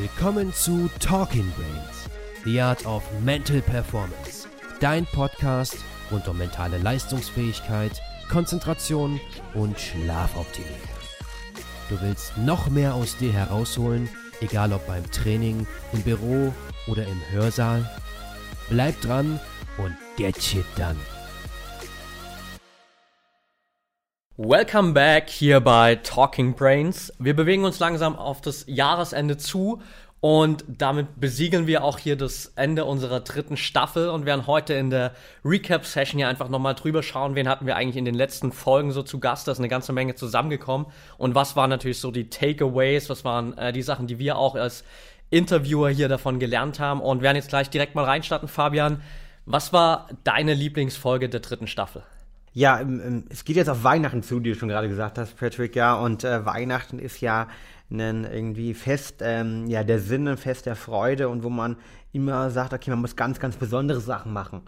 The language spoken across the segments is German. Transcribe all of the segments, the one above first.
Willkommen zu Talking Brains, The Art of Mental Performance. Dein Podcast rund um mentale Leistungsfähigkeit, Konzentration und Schlafoptimierung. Du willst noch mehr aus dir herausholen, egal ob beim Training, im Büro oder im Hörsaal? Bleib dran und get shit done. Welcome back hier bei Talking Brains. Wir bewegen uns langsam auf das Jahresende zu und damit besiegeln wir auch hier das Ende unserer dritten Staffel und werden heute in der Recap-Session hier einfach nochmal drüber schauen, wen hatten wir eigentlich in den letzten Folgen so zu Gast. Da ist eine ganze Menge zusammengekommen und was waren natürlich so die Takeaways, was waren äh, die Sachen, die wir auch als Interviewer hier davon gelernt haben und werden jetzt gleich direkt mal reinstarten. Fabian, was war deine Lieblingsfolge der dritten Staffel? Ja, es geht jetzt auf Weihnachten zu, wie du schon gerade gesagt hast, Patrick, ja. Und äh, Weihnachten ist ja ein irgendwie Fest, ähm, ja, der Sinn, ein Fest der Freude und wo man immer sagt, okay, man muss ganz, ganz besondere Sachen machen.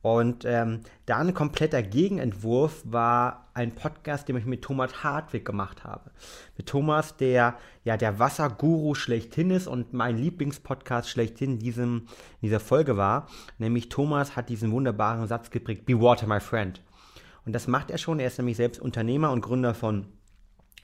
Und ähm, da ein kompletter Gegenentwurf war ein Podcast, den ich mit Thomas Hartwig gemacht habe. Mit Thomas, der ja der Wasserguru schlechthin ist und mein Lieblingspodcast schlechthin in, diesem, in dieser Folge war. Nämlich Thomas hat diesen wunderbaren Satz geprägt, Be Water, my friend. Und das macht er schon. Er ist nämlich selbst Unternehmer und Gründer von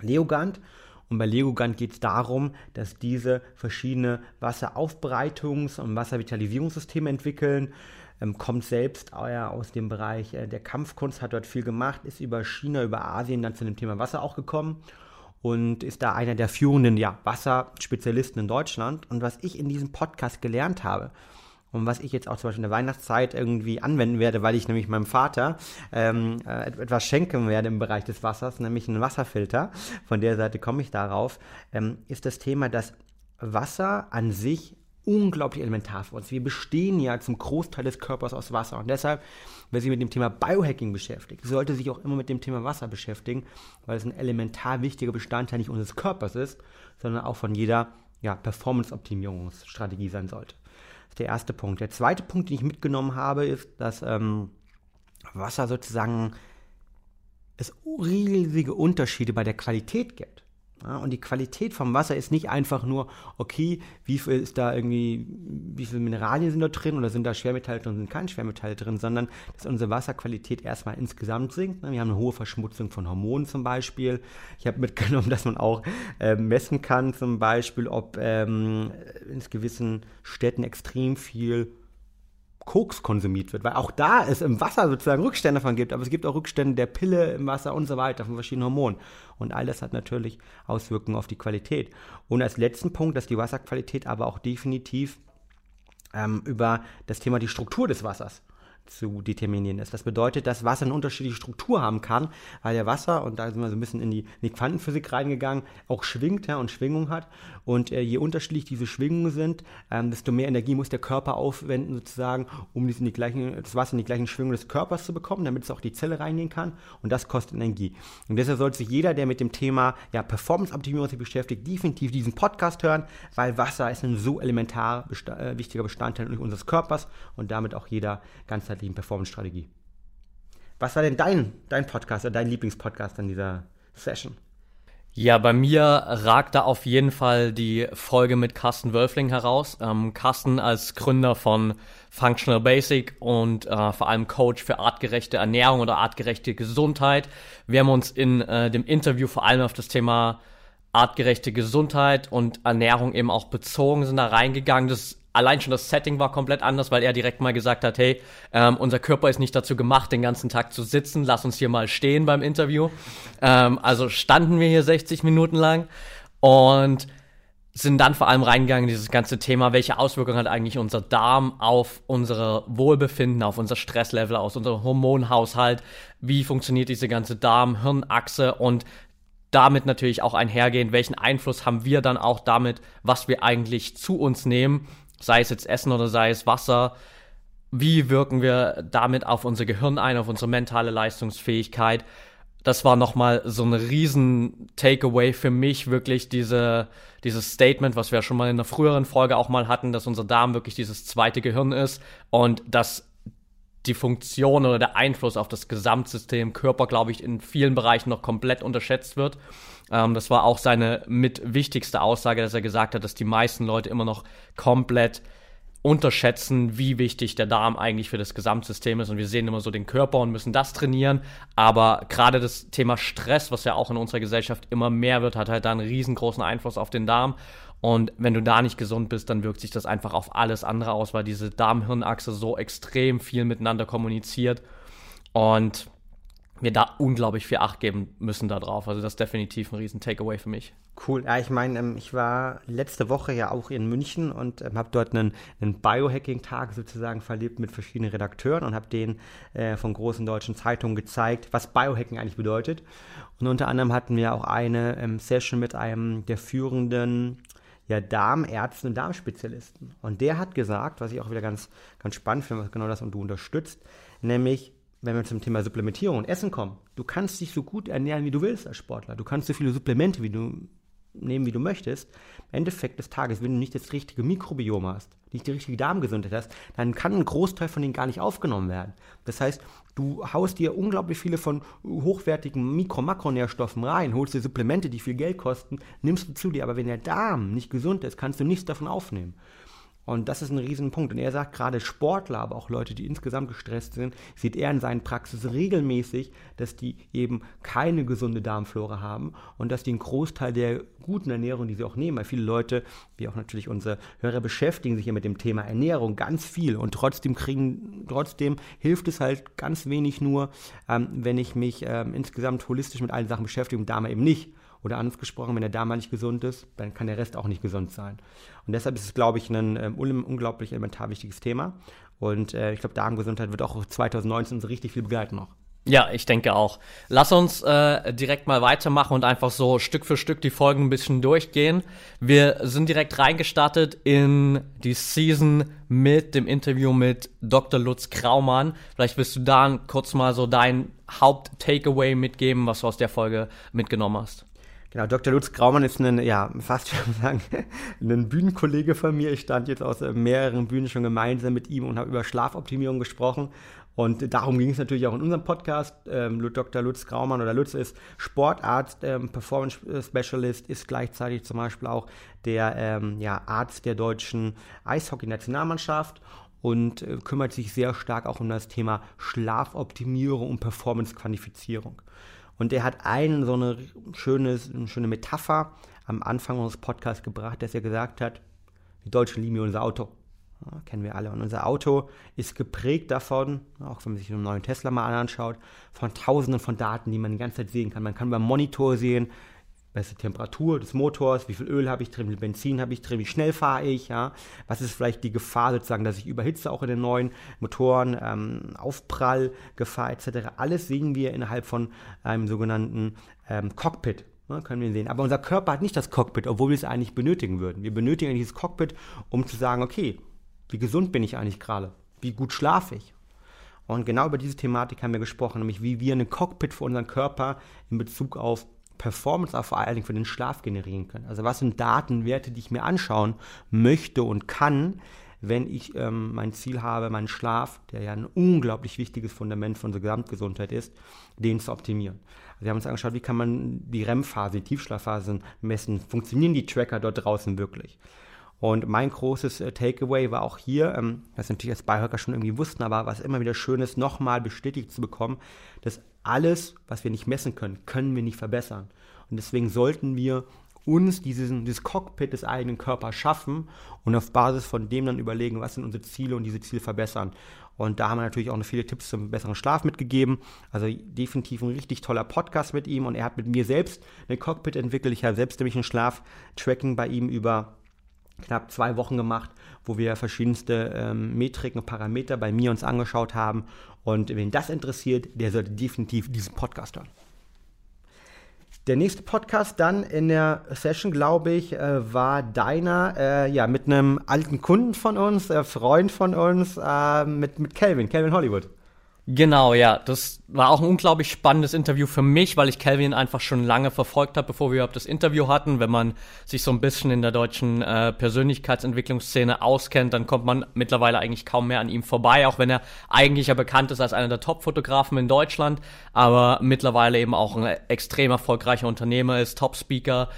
Leogant. Und bei Leogant geht es darum, dass diese verschiedene Wasseraufbereitungs- und Wasservitalisierungssysteme entwickeln. Ähm, kommt selbst äh, aus dem Bereich äh, der Kampfkunst, hat dort viel gemacht, ist über China, über Asien dann zu dem Thema Wasser auch gekommen und ist da einer der führenden ja, Wasserspezialisten in Deutschland. Und was ich in diesem Podcast gelernt habe, und was ich jetzt auch zum Beispiel in der Weihnachtszeit irgendwie anwenden werde, weil ich nämlich meinem Vater ähm, äh, etwas schenken werde im Bereich des Wassers, nämlich einen Wasserfilter. Von der Seite komme ich darauf, ähm, ist das Thema, dass Wasser an sich unglaublich elementar für uns. Wir bestehen ja zum Großteil des Körpers aus Wasser und deshalb, wer sich mit dem Thema Biohacking beschäftigt, sollte sich auch immer mit dem Thema Wasser beschäftigen, weil es ein elementar wichtiger Bestandteil nicht unseres Körpers ist, sondern auch von jeder ja, Performance-Optimierungsstrategie sein sollte der erste Punkt. Der zweite Punkt, den ich mitgenommen habe, ist, dass ähm, Wasser sozusagen es riesige Unterschiede bei der Qualität gibt. Ja, und die Qualität vom Wasser ist nicht einfach nur, okay, wie viel ist da irgendwie, wie viele Mineralien sind da drin oder sind da Schwermetalle drin, sind keine Schwermetalle drin, sondern dass unsere Wasserqualität erstmal insgesamt sinkt. Wir haben eine hohe Verschmutzung von Hormonen zum Beispiel. Ich habe mitgenommen, dass man auch äh, messen kann, zum Beispiel, ob ähm, in gewissen Städten extrem viel Koks konsumiert wird, weil auch da es im Wasser sozusagen Rückstände davon gibt, aber es gibt auch Rückstände der Pille im Wasser und so weiter von verschiedenen Hormonen. Und all das hat natürlich Auswirkungen auf die Qualität. Und als letzten Punkt, dass die Wasserqualität aber auch definitiv ähm, über das Thema die Struktur des Wassers zu determinieren ist. Das bedeutet, dass Wasser eine unterschiedliche Struktur haben kann, weil der Wasser, und da sind wir so ein bisschen in die, in die Quantenphysik reingegangen, auch schwingt ja, und Schwingung hat. Und äh, je unterschiedlich diese Schwingungen sind, ähm, desto mehr Energie muss der Körper aufwenden, sozusagen, um in die gleichen, das Wasser in die gleichen Schwingungen des Körpers zu bekommen, damit es auch die Zelle reingehen kann. Und das kostet Energie. Und deshalb sollte sich jeder, der mit dem Thema ja, Performance-Optimierung sich beschäftigt, definitiv diesen Podcast hören, weil Wasser ist ein so elementar besta äh, wichtiger Bestandteil unseres Körpers und damit auch jeder ganze ganzheitlichen Performance-Strategie. Was war denn dein, dein Podcast oder dein Lieblingspodcast an dieser Session? Ja, bei mir ragt da auf jeden Fall die Folge mit Carsten Wölfling heraus. Ähm, Carsten als Gründer von Functional Basic und äh, vor allem Coach für artgerechte Ernährung oder artgerechte Gesundheit. Wir haben uns in äh, dem Interview vor allem auf das Thema artgerechte Gesundheit und Ernährung eben auch bezogen, sind da reingegangen. Das allein schon das Setting war komplett anders, weil er direkt mal gesagt hat, hey, ähm, unser Körper ist nicht dazu gemacht, den ganzen Tag zu sitzen, lass uns hier mal stehen beim Interview. Ähm, also standen wir hier 60 Minuten lang und sind dann vor allem reingegangen in dieses ganze Thema, welche Auswirkungen hat eigentlich unser Darm auf unser Wohlbefinden, auf unser Stresslevel, auf unser Hormonhaushalt, wie funktioniert diese ganze Darm-Hirnachse? Und damit natürlich auch einhergehend, welchen Einfluss haben wir dann auch damit, was wir eigentlich zu uns nehmen sei es jetzt Essen oder sei es Wasser, wie wirken wir damit auf unser Gehirn ein, auf unsere mentale Leistungsfähigkeit. Das war nochmal so ein riesen Takeaway für mich, wirklich diese, dieses Statement, was wir schon mal in einer früheren Folge auch mal hatten, dass unser Darm wirklich dieses zweite Gehirn ist und dass die Funktion oder der Einfluss auf das Gesamtsystem Körper, glaube ich, in vielen Bereichen noch komplett unterschätzt wird. Ähm, das war auch seine mit wichtigste Aussage, dass er gesagt hat, dass die meisten Leute immer noch komplett unterschätzen, wie wichtig der Darm eigentlich für das Gesamtsystem ist. Und wir sehen immer so den Körper und müssen das trainieren. Aber gerade das Thema Stress, was ja auch in unserer Gesellschaft immer mehr wird, hat halt da einen riesengroßen Einfluss auf den Darm. Und wenn du da nicht gesund bist, dann wirkt sich das einfach auf alles andere aus, weil diese Darm-Hirn-Achse so extrem viel miteinander kommuniziert. Und wir da unglaublich viel Acht geben müssen darauf. Also das ist definitiv ein riesen Takeaway für mich. Cool. Ja, ich meine, ähm, ich war letzte Woche ja auch in München und ähm, habe dort einen, einen Biohacking-Tag sozusagen verlebt mit verschiedenen Redakteuren und habe denen äh, von großen deutschen Zeitungen gezeigt, was Biohacking eigentlich bedeutet. Und unter anderem hatten wir auch eine ähm, Session mit einem der führenden ja, Darmärzten und Darmspezialisten. Und der hat gesagt, was ich auch wieder ganz, ganz spannend finde, was genau das und du unterstützt, nämlich wenn wir zum Thema Supplementierung und Essen kommen, du kannst dich so gut ernähren, wie du willst als Sportler. Du kannst so viele Supplemente, wie du nehmen, wie du möchtest. Im Endeffekt des Tages, wenn du nicht das richtige Mikrobiom hast, nicht die richtige Darmgesundheit hast, dann kann ein Großteil von denen gar nicht aufgenommen werden. Das heißt, du haust dir unglaublich viele von hochwertigen Mikro-, Makronährstoffen rein, holst dir Supplemente, die viel Geld kosten, nimmst du zu dir. Aber wenn der Darm nicht gesund ist, kannst du nichts davon aufnehmen. Und das ist ein Riesenpunkt. Und er sagt, gerade Sportler, aber auch Leute, die insgesamt gestresst sind, sieht er in seinen Praxis regelmäßig, dass die eben keine gesunde Darmflora haben und dass die einen Großteil der guten Ernährung, die sie auch nehmen, weil viele Leute, wie auch natürlich unsere Hörer, beschäftigen sich ja mit dem Thema Ernährung ganz viel und trotzdem kriegen, trotzdem hilft es halt ganz wenig nur, ähm, wenn ich mich ähm, insgesamt holistisch mit allen Sachen beschäftige und Darm eben nicht. Oder anders gesprochen, wenn der Darm nicht gesund ist, dann kann der Rest auch nicht gesund sein. Und deshalb ist es, glaube ich, ein ähm, unglaublich elementar wichtiges Thema. Und äh, ich glaube, Darmgesundheit wird auch 2019 so richtig viel begleiten noch. Ja, ich denke auch. Lass uns äh, direkt mal weitermachen und einfach so Stück für Stück die Folgen ein bisschen durchgehen. Wir sind direkt reingestartet in die Season mit dem Interview mit Dr. Lutz Kraumann. Vielleicht willst du da kurz mal so dein Haupt-Takeaway mitgeben, was du aus der Folge mitgenommen hast. Genau, Dr. Lutz Graumann ist ein, ja, fast schon sagen, ein Bühnenkollege von mir. Ich stand jetzt aus mehreren Bühnen schon gemeinsam mit ihm und habe über Schlafoptimierung gesprochen. Und darum ging es natürlich auch in unserem Podcast. Ähm, Dr. Lutz Graumann oder Lutz ist Sportarzt, ähm, Performance Specialist, ist gleichzeitig zum Beispiel auch der ähm, ja, Arzt der deutschen Eishockey-Nationalmannschaft und äh, kümmert sich sehr stark auch um das Thema Schlafoptimierung und Performance-Quantifizierung. Und er hat einen so eine schöne, schöne Metapher am Anfang unseres Podcasts gebracht, dass er gesagt hat, die Deutschen lieben unser Auto. Ja, kennen wir alle. Und unser Auto ist geprägt davon, auch wenn man sich einen neuen Tesla mal anschaut, von tausenden von Daten, die man die ganze Zeit sehen kann. Man kann beim Monitor sehen, die Temperatur des Motors, wie viel Öl habe ich drin, wie viel Benzin habe ich drin, wie schnell fahre ich, ja, was ist vielleicht die Gefahr sozusagen, dass ich überhitze auch in den neuen Motoren, ähm, Aufprallgefahr etc. Alles sehen wir innerhalb von einem sogenannten ähm, Cockpit. Ne, können wir sehen. Aber unser Körper hat nicht das Cockpit, obwohl wir es eigentlich benötigen würden. Wir benötigen dieses Cockpit, um zu sagen, okay, wie gesund bin ich eigentlich gerade? Wie gut schlafe ich? Und genau über diese Thematik haben wir gesprochen, nämlich wie wir ein Cockpit für unseren Körper in Bezug auf Performance, aber vor allen Dingen für den Schlaf generieren können. Also was sind Datenwerte, die ich mir anschauen möchte und kann, wenn ich ähm, mein Ziel habe, meinen Schlaf, der ja ein unglaublich wichtiges Fundament für unsere Gesamtgesundheit ist, den zu optimieren. Also wir haben uns angeschaut, wie kann man die REM-Phase, die Tiefschlafphasen messen. Funktionieren die Tracker dort draußen wirklich? Und mein großes äh, Takeaway war auch hier, ähm, was natürlich als Biohacker schon irgendwie wussten, aber was immer wieder schön ist, nochmal bestätigt zu bekommen, dass alles, was wir nicht messen können, können wir nicht verbessern. Und deswegen sollten wir uns diesen, dieses Cockpit des eigenen Körpers schaffen und auf Basis von dem dann überlegen, was sind unsere Ziele und diese Ziele verbessern. Und da haben wir natürlich auch noch viele Tipps zum besseren Schlaf mitgegeben. Also definitiv ein richtig toller Podcast mit ihm und er hat mit mir selbst ein Cockpit entwickelt. Ich habe selbst nämlich ein Schlaftracking bei ihm über knapp zwei Wochen gemacht, wo wir verschiedenste ähm, Metriken und Parameter bei mir uns angeschaut haben. Und wen das interessiert, der sollte definitiv diesen Podcast hören. Der nächste Podcast dann in der Session, glaube ich, äh, war deiner, äh, ja, mit einem alten Kunden von uns, äh, Freund von uns, äh, mit, Calvin, Calvin Hollywood. Genau, ja. Das war auch ein unglaublich spannendes Interview für mich, weil ich Calvin einfach schon lange verfolgt habe, bevor wir überhaupt das Interview hatten. Wenn man sich so ein bisschen in der deutschen äh, Persönlichkeitsentwicklungsszene auskennt, dann kommt man mittlerweile eigentlich kaum mehr an ihm vorbei, auch wenn er eigentlich ja bekannt ist als einer der Top-Fotografen in Deutschland, aber mittlerweile eben auch ein extrem erfolgreicher Unternehmer ist, Top-Speaker,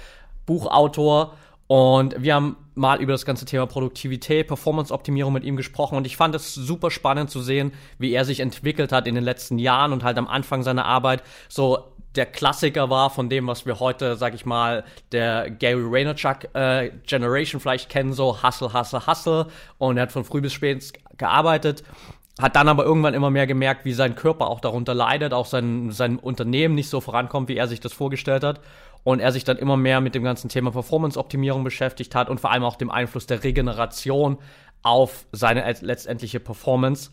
Buchautor und wir haben mal über das ganze Thema Produktivität, Performance-Optimierung mit ihm gesprochen und ich fand es super spannend zu sehen, wie er sich entwickelt hat in den letzten Jahren und halt am Anfang seiner Arbeit. So der Klassiker war von dem, was wir heute, sag ich mal, der Gary Vaynerchuk äh, Generation vielleicht kennen, so Hustle, Hustle, Hustle und er hat von früh bis spät gearbeitet hat dann aber irgendwann immer mehr gemerkt, wie sein Körper auch darunter leidet, auch sein, sein Unternehmen nicht so vorankommt, wie er sich das vorgestellt hat und er sich dann immer mehr mit dem ganzen Thema Performance-Optimierung beschäftigt hat und vor allem auch dem Einfluss der Regeneration auf seine letztendliche Performance.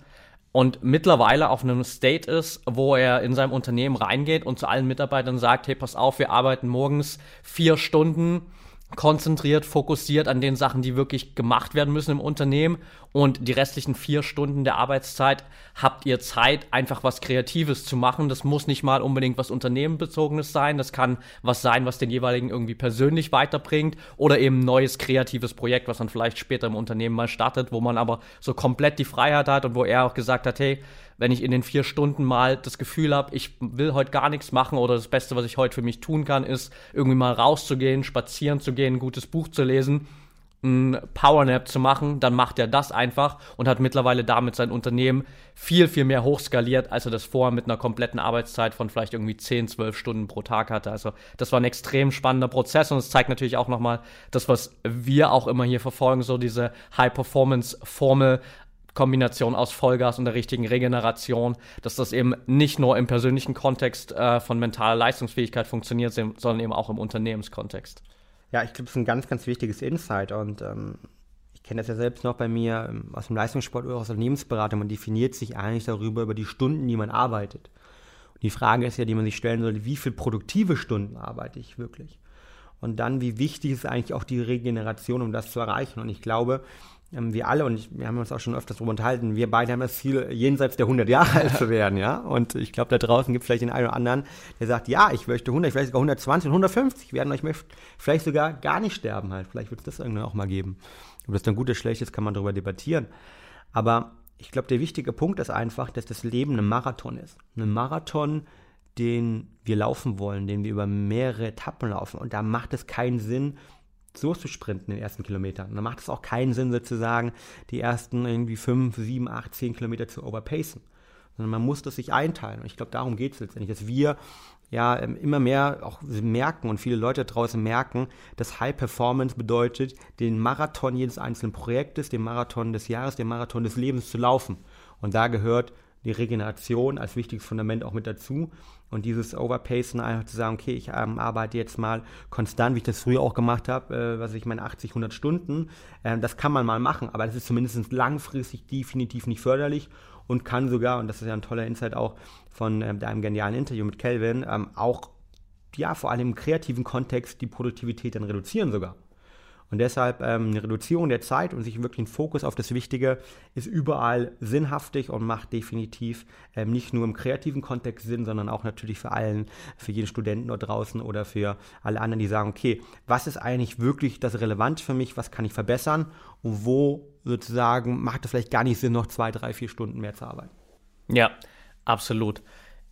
Und mittlerweile auf einem State ist, wo er in seinem Unternehmen reingeht und zu allen Mitarbeitern sagt, hey, pass auf, wir arbeiten morgens vier Stunden konzentriert, fokussiert an den Sachen, die wirklich gemacht werden müssen im Unternehmen. Und die restlichen vier Stunden der Arbeitszeit habt ihr Zeit, einfach was Kreatives zu machen. Das muss nicht mal unbedingt was Unternehmenbezogenes sein. Das kann was sein, was den jeweiligen irgendwie persönlich weiterbringt oder eben neues kreatives Projekt, was man vielleicht später im Unternehmen mal startet, wo man aber so komplett die Freiheit hat und wo er auch gesagt hat, hey, wenn ich in den vier Stunden mal das Gefühl habe, ich will heute gar nichts machen oder das Beste, was ich heute für mich tun kann, ist irgendwie mal rauszugehen, spazieren zu gehen, ein gutes Buch zu lesen, ein Powernap zu machen, dann macht er das einfach und hat mittlerweile damit sein Unternehmen viel, viel mehr hochskaliert, als er das vorher mit einer kompletten Arbeitszeit von vielleicht irgendwie 10, 12 Stunden pro Tag hatte. Also das war ein extrem spannender Prozess und es zeigt natürlich auch nochmal das, was wir auch immer hier verfolgen, so diese High-Performance-Formel, Kombination aus Vollgas und der richtigen Regeneration, dass das eben nicht nur im persönlichen Kontext äh, von mentaler Leistungsfähigkeit funktioniert, sondern eben auch im Unternehmenskontext. Ja, ich glaube, das ist ein ganz, ganz wichtiges Insight und ähm, ich kenne das ja selbst noch bei mir ähm, aus dem Leistungssport oder aus der Unternehmensberatung. Man definiert sich eigentlich darüber, über die Stunden, die man arbeitet. Und die Frage ist ja, die man sich stellen sollte, wie viele produktive Stunden arbeite ich wirklich? Und dann, wie wichtig ist eigentlich auch die Regeneration, um das zu erreichen? Und ich glaube, wir alle, und wir haben uns auch schon öfters darüber unterhalten, wir beide haben das Ziel, jenseits der 100 Jahre alt zu werden, ja. Und ich glaube, da draußen gibt es vielleicht den einen oder anderen, der sagt, ja, ich möchte 100, vielleicht sogar 120 und 150 werden, oder ich möchte vielleicht sogar gar nicht sterben halt. Vielleicht wird es das irgendwann auch mal geben. Ob das dann gut oder schlecht ist, kann man darüber debattieren. Aber ich glaube, der wichtige Punkt ist einfach, dass das Leben ein Marathon ist. Ein Marathon, den wir laufen wollen, den wir über mehrere Etappen laufen. Und da macht es keinen Sinn, so zu sprinten in den ersten Kilometern. Und dann macht es auch keinen Sinn, sozusagen die ersten irgendwie fünf, sieben, acht, zehn Kilometer zu overpacen. Sondern man muss das sich einteilen. Und ich glaube, darum geht es letztendlich, dass wir ja ähm, immer mehr auch merken und viele Leute draußen merken, dass High Performance bedeutet, den Marathon jedes einzelnen Projektes, den Marathon des Jahres, den Marathon des Lebens zu laufen. Und da gehört die Regeneration als wichtiges Fundament auch mit dazu. Und dieses Overpacen, einfach zu sagen, okay, ich ähm, arbeite jetzt mal konstant, wie ich das früher auch gemacht habe, äh, was ich meine 80, 100 Stunden, äh, das kann man mal machen, aber das ist zumindest langfristig definitiv nicht förderlich und kann sogar, und das ist ja ein toller Insight auch von ähm, deinem genialen Interview mit Kelvin, ähm, auch ja, vor allem im kreativen Kontext die Produktivität dann reduzieren sogar. Und deshalb ähm, eine Reduzierung der Zeit und sich wirklich ein Fokus auf das Wichtige ist überall sinnhaftig und macht definitiv ähm, nicht nur im kreativen Kontext Sinn, sondern auch natürlich für allen, für jeden Studenten dort draußen oder für alle anderen, die sagen, okay, was ist eigentlich wirklich das Relevante für mich, was kann ich verbessern und wo sozusagen macht es vielleicht gar nicht Sinn, noch zwei, drei, vier Stunden mehr zu arbeiten. Ja, absolut.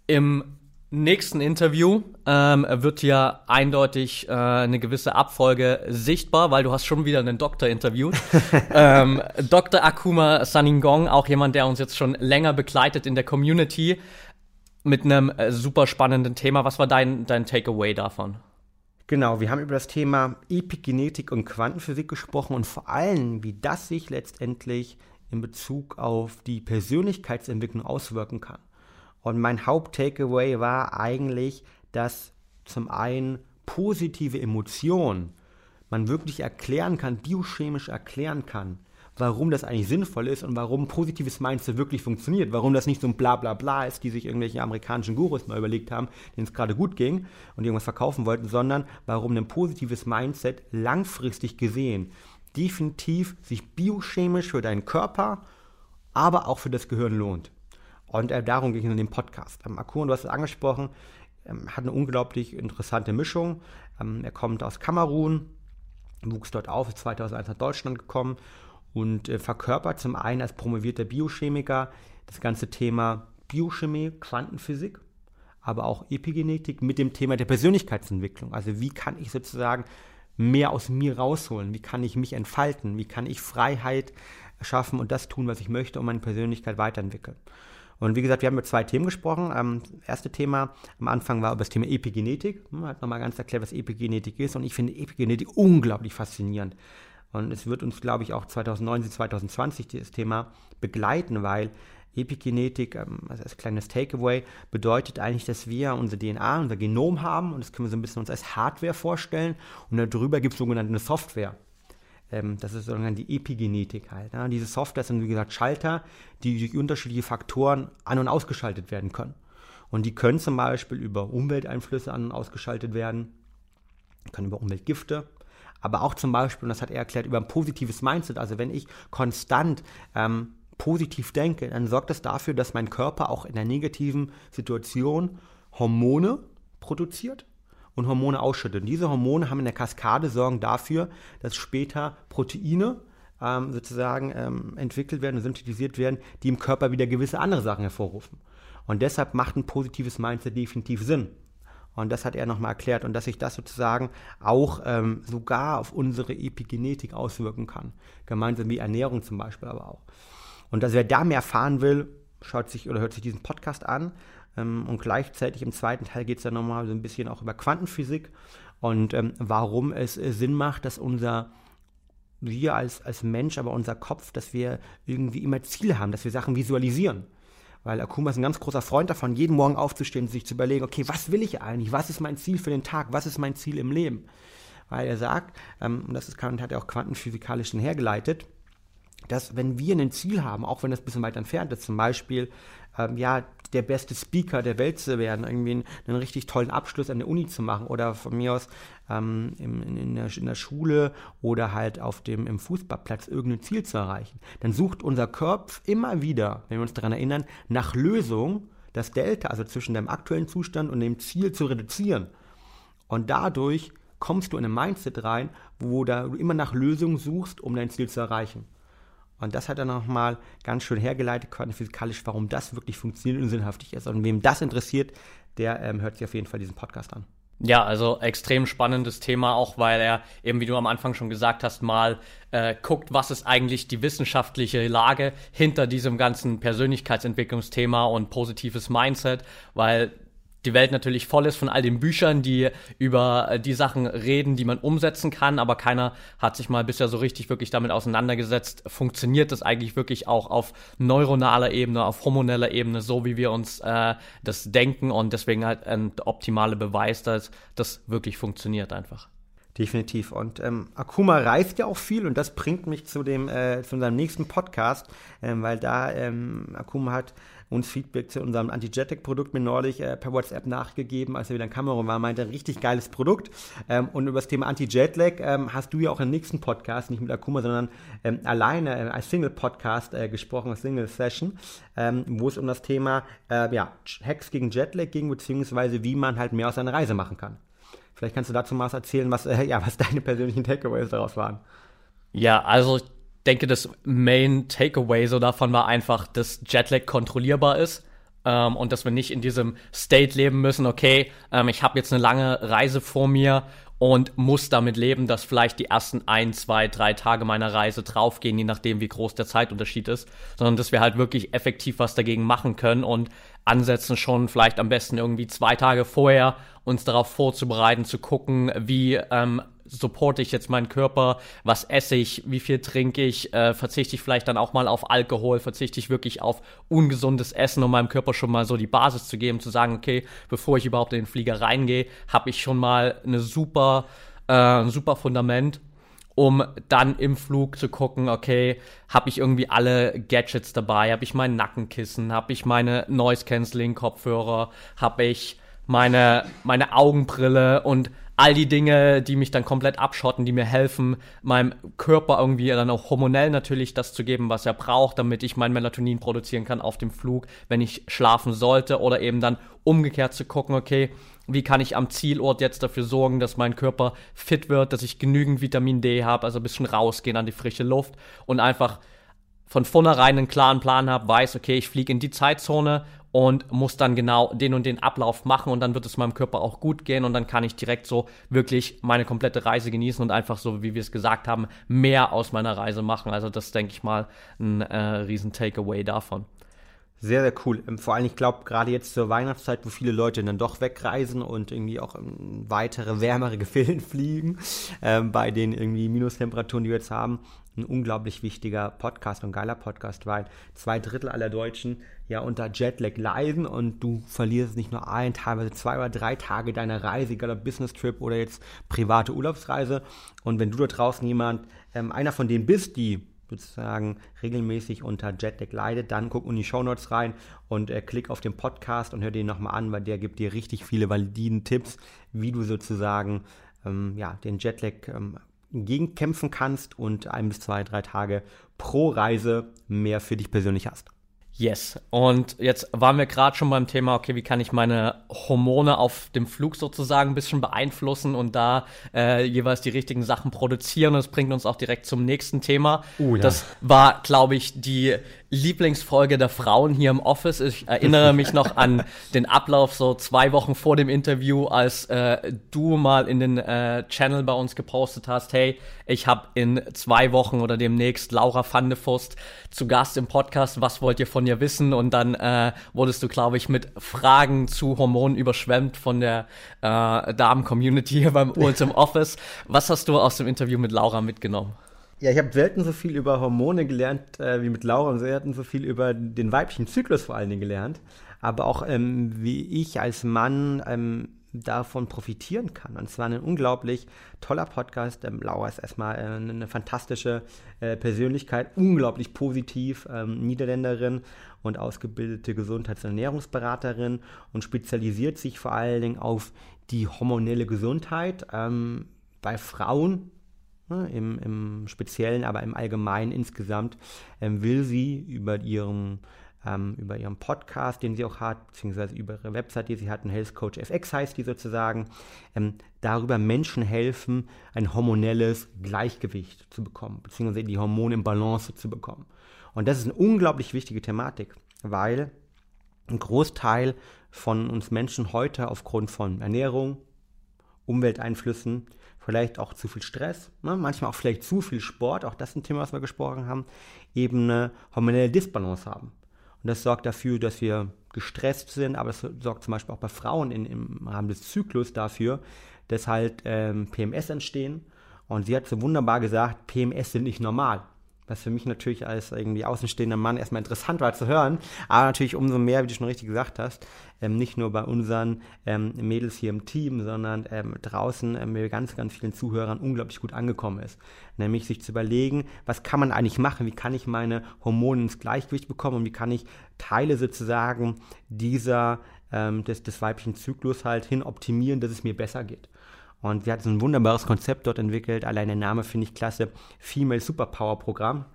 Im nächsten Interview ähm, wird ja eindeutig äh, eine gewisse Abfolge sichtbar, weil du hast schon wieder einen Doktor interviewt. ähm, Dr. Akuma Saningong, auch jemand, der uns jetzt schon länger begleitet in der Community, mit einem äh, super spannenden Thema. Was war dein, dein Takeaway davon? Genau, wir haben über das Thema Epigenetik und Quantenphysik gesprochen und vor allem, wie das sich letztendlich in Bezug auf die Persönlichkeitsentwicklung auswirken kann. Und mein Haupt-Takeaway war eigentlich, dass zum einen positive Emotionen man wirklich erklären kann, biochemisch erklären kann, warum das eigentlich sinnvoll ist und warum positives Mindset wirklich funktioniert, warum das nicht so ein Blablabla ist, die sich irgendwelche amerikanischen Gurus mal überlegt haben, denen es gerade gut ging und irgendwas verkaufen wollten, sondern warum ein positives Mindset langfristig gesehen definitiv sich biochemisch für deinen Körper, aber auch für das Gehirn lohnt. Und äh, darum ging es in dem Podcast. Ähm, Akun, du hast es angesprochen, ähm, hat eine unglaublich interessante Mischung. Ähm, er kommt aus Kamerun, wuchs dort auf, ist 2001 nach Deutschland gekommen und äh, verkörpert zum einen als promovierter Biochemiker das ganze Thema Biochemie, Quantenphysik, aber auch Epigenetik mit dem Thema der Persönlichkeitsentwicklung. Also wie kann ich sozusagen mehr aus mir rausholen? Wie kann ich mich entfalten? Wie kann ich Freiheit schaffen und das tun, was ich möchte, um meine Persönlichkeit weiterentwickeln? Und wie gesagt, wir haben über zwei Themen gesprochen. Ähm, das erste Thema am Anfang war über das Thema Epigenetik. Man hat nochmal ganz erklärt, was Epigenetik ist. Und ich finde Epigenetik unglaublich faszinierend. Und es wird uns, glaube ich, auch 2019, 2020 dieses Thema begleiten, weil Epigenetik, also als kleines Takeaway, bedeutet eigentlich, dass wir unsere DNA, unser Genom haben und das können wir so ein bisschen uns als Hardware vorstellen und darüber gibt es sogenannte Software. Ähm, das ist sogenannte die Epigenetik halt. Ne? Diese Software sind, wie gesagt, Schalter, die durch unterschiedliche Faktoren an- und ausgeschaltet werden können. Und die können zum Beispiel über Umwelteinflüsse an- und ausgeschaltet werden, können über Umweltgifte, aber auch zum Beispiel, und das hat er erklärt, über ein positives Mindset. Also wenn ich konstant ähm, positiv denke, dann sorgt das dafür, dass mein Körper auch in der negativen Situation Hormone produziert und Hormone ausschüttet. Und diese Hormone haben in der Kaskade sorgen dafür, dass später Proteine ähm, sozusagen ähm, entwickelt werden und synthetisiert werden, die im Körper wieder gewisse andere Sachen hervorrufen. Und deshalb macht ein positives Mindset definitiv Sinn. Und das hat er nochmal erklärt und dass sich das sozusagen auch ähm, sogar auf unsere Epigenetik auswirken kann. Gemeinsam wie Ernährung zum Beispiel aber auch. Und dass wer da mehr erfahren will, schaut sich oder hört sich diesen Podcast an. Ähm, und gleichzeitig im zweiten Teil geht es dann nochmal so ein bisschen auch über Quantenphysik und ähm, warum es äh, Sinn macht, dass unser wir als, als Mensch, aber unser Kopf, dass wir irgendwie immer Ziele haben, dass wir Sachen visualisieren. Weil Akuma ist ein ganz großer Freund davon, jeden Morgen aufzustehen und sich zu überlegen, okay, was will ich eigentlich? Was ist mein Ziel für den Tag? Was ist mein Ziel im Leben? Weil er sagt, ähm, und das ist, hat er auch quantenphysikalisch schon hergeleitet, dass wenn wir ein Ziel haben, auch wenn das ein bisschen weit entfernt ist, zum Beispiel ähm, ja, der beste Speaker der Welt zu werden, irgendwie einen, einen, richtig tollen Abschluss an der Uni zu machen oder von mir aus ähm, in, in, der, in, der, Schule oder halt auf dem im Fußballplatz irgendein Ziel zu erreichen, dann sucht unser Körper immer wieder, wenn wir uns daran erinnern, nach Lösungen, das Delta, also zwischen dem aktuellen Zustand und dem Ziel zu reduzieren. Und dadurch kommst du in ein Mindset rein, wo du immer nach Lösungen suchst, um dein Ziel zu erreichen. Und das hat er nochmal ganz schön hergeleitet, quantenphysikalisch, warum das wirklich funktioniert und sinnhaftig ist. Und wem das interessiert, der ähm, hört sich auf jeden Fall diesen Podcast an. Ja, also extrem spannendes Thema, auch weil er eben, wie du am Anfang schon gesagt hast, mal äh, guckt, was ist eigentlich die wissenschaftliche Lage hinter diesem ganzen Persönlichkeitsentwicklungsthema und positives Mindset, weil die Welt natürlich voll ist von all den Büchern, die über äh, die Sachen reden, die man umsetzen kann, aber keiner hat sich mal bisher so richtig wirklich damit auseinandergesetzt, funktioniert das eigentlich wirklich auch auf neuronaler Ebene, auf hormoneller Ebene, so wie wir uns äh, das denken und deswegen halt ein optimaler Beweis, dass das wirklich funktioniert einfach. Definitiv. Und ähm, Akuma reist ja auch viel und das bringt mich zu dem äh, zu unserem nächsten Podcast, ähm, weil da ähm, Akuma hat uns Feedback zu unserem Anti-Jetlag-Produkt mir neulich äh, per WhatsApp nachgegeben, als er wieder in Kamerun war, meinte, ein richtig geiles Produkt. Ähm, und über das Thema Anti-Jetlag ähm, hast du ja auch im nächsten Podcast, nicht mit Akuma, sondern ähm, alleine äh, als Single-Podcast äh, gesprochen, als Single-Session, ähm, wo es um das Thema äh, ja, Hacks gegen Jetlag ging, beziehungsweise wie man halt mehr aus einer Reise machen kann. Vielleicht kannst du dazu mal was erzählen, was, äh, ja, was deine persönlichen Takeaways daraus waren. Ja, also denke, das Main Takeaway so davon war einfach, dass Jetlag kontrollierbar ist. Ähm, und dass wir nicht in diesem State leben müssen, okay, ähm, ich habe jetzt eine lange Reise vor mir und muss damit leben, dass vielleicht die ersten ein, zwei, drei Tage meiner Reise draufgehen, je nachdem, wie groß der Zeitunterschied ist, sondern dass wir halt wirklich effektiv was dagegen machen können und ansetzen schon vielleicht am besten irgendwie zwei Tage vorher uns darauf vorzubereiten, zu gucken, wie ähm, supporte ich jetzt meinen Körper, was esse ich, wie viel trinke ich, äh, verzichte ich vielleicht dann auch mal auf Alkohol, verzichte ich wirklich auf ungesundes Essen, um meinem Körper schon mal so die Basis zu geben, zu sagen, okay, bevor ich überhaupt in den Flieger reingehe, habe ich schon mal eine super, äh, ein super Fundament um dann im Flug zu gucken, okay, habe ich irgendwie alle Gadgets dabei, habe ich mein Nackenkissen, habe ich meine Noise Cancelling Kopfhörer, habe ich meine meine Augenbrille? Und all die Dinge, die mich dann komplett abschotten, die mir helfen, meinem Körper irgendwie dann auch hormonell natürlich das zu geben, was er braucht, damit ich mein Melatonin produzieren kann auf dem Flug, wenn ich schlafen sollte oder eben dann umgekehrt zu gucken, okay, wie kann ich am Zielort jetzt dafür sorgen, dass mein Körper fit wird, dass ich genügend Vitamin D habe, also ein bisschen rausgehen an die frische Luft und einfach von vornherein einen klaren Plan habe, weiß, okay, ich fliege in die Zeitzone und muss dann genau den und den Ablauf machen und dann wird es meinem Körper auch gut gehen und dann kann ich direkt so wirklich meine komplette Reise genießen und einfach so, wie wir es gesagt haben, mehr aus meiner Reise machen. Also das denke ich mal ein äh, riesen Takeaway davon. Sehr, sehr cool. Ähm, vor allem, ich glaube, gerade jetzt zur Weihnachtszeit, wo viele Leute dann doch wegreisen und irgendwie auch in weitere, wärmere Gefilden fliegen, äh, bei den irgendwie Minustemperaturen, die wir jetzt haben, ein unglaublich wichtiger Podcast und geiler Podcast, weil zwei Drittel aller Deutschen ja unter Jetlag leiden und du verlierst nicht nur ein, teilweise zwei oder drei Tage deiner Reise, egal ob Business Trip oder jetzt private Urlaubsreise. Und wenn du da draußen jemand, ähm, einer von denen bist, die sozusagen regelmäßig unter Jetlag leidet, dann guck in die Shownotes rein und äh, klick auf den Podcast und hör den nochmal an, weil der gibt dir richtig viele validen Tipps, wie du sozusagen ähm, ja, den Jetlag ähm, gegenkämpfen kannst und ein bis zwei, drei Tage pro Reise mehr für dich persönlich hast. Yes. Und jetzt waren wir gerade schon beim Thema, okay, wie kann ich meine Hormone auf dem Flug sozusagen ein bisschen beeinflussen und da äh, jeweils die richtigen Sachen produzieren. Und das bringt uns auch direkt zum nächsten Thema. Uh, ja. Das war, glaube ich, die Lieblingsfolge der Frauen hier im Office. Ich erinnere mich noch an den Ablauf so zwei Wochen vor dem Interview, als äh, du mal in den äh, Channel bei uns gepostet hast, hey, ich habe in zwei Wochen oder demnächst Laura van de Vost zu Gast im Podcast. Was wollt ihr von ihr wissen? Und dann äh, wurdest du, glaube ich, mit Fragen zu Hormonen überschwemmt von der äh, Damen-Community hier beim uns im Office. Was hast du aus dem Interview mit Laura mitgenommen? Ja, ich habe selten so viel über Hormone gelernt äh, wie mit Laura und selten so viel über den weiblichen Zyklus vor allen Dingen gelernt. Aber auch ähm, wie ich als Mann ähm, davon profitieren kann. Und es war ein unglaublich toller Podcast. Ähm, Laura ist erstmal äh, eine fantastische äh, Persönlichkeit, unglaublich positiv, ähm, Niederländerin und ausgebildete Gesundheits- und Ernährungsberaterin und spezialisiert sich vor allen Dingen auf die hormonelle Gesundheit ähm, bei Frauen Ne, im, im Speziellen, aber im Allgemeinen insgesamt, ähm, will sie über ihren, ähm, über ihren Podcast, den sie auch hat, beziehungsweise über ihre Website, die sie hat, ein Health Coach FX heißt die sozusagen, ähm, darüber Menschen helfen, ein hormonelles Gleichgewicht zu bekommen, beziehungsweise die Hormone in Balance zu bekommen. Und das ist eine unglaublich wichtige Thematik, weil ein Großteil von uns Menschen heute aufgrund von Ernährung, Umwelteinflüssen, vielleicht auch zu viel Stress, ne? manchmal auch vielleicht zu viel Sport, auch das ist ein Thema, was wir gesprochen haben, eben eine hormonelle Disbalance haben. Und das sorgt dafür, dass wir gestresst sind, aber es sorgt zum Beispiel auch bei Frauen in, im Rahmen des Zyklus dafür, dass halt ähm, PMS entstehen. Und sie hat so wunderbar gesagt, PMS sind nicht normal was für mich natürlich als irgendwie außenstehender Mann erstmal interessant war zu hören, aber natürlich umso mehr, wie du schon richtig gesagt hast, ähm, nicht nur bei unseren ähm, Mädels hier im Team, sondern ähm, draußen ähm, mit ganz, ganz vielen Zuhörern unglaublich gut angekommen ist. Nämlich sich zu überlegen, was kann man eigentlich machen, wie kann ich meine Hormone ins Gleichgewicht bekommen und wie kann ich Teile sozusagen dieser, ähm, des, des weiblichen Zyklus halt hin optimieren, dass es mir besser geht. Und sie hat so ein wunderbares Konzept dort entwickelt. Allein der Name finde ich klasse. Female Superpower Programm.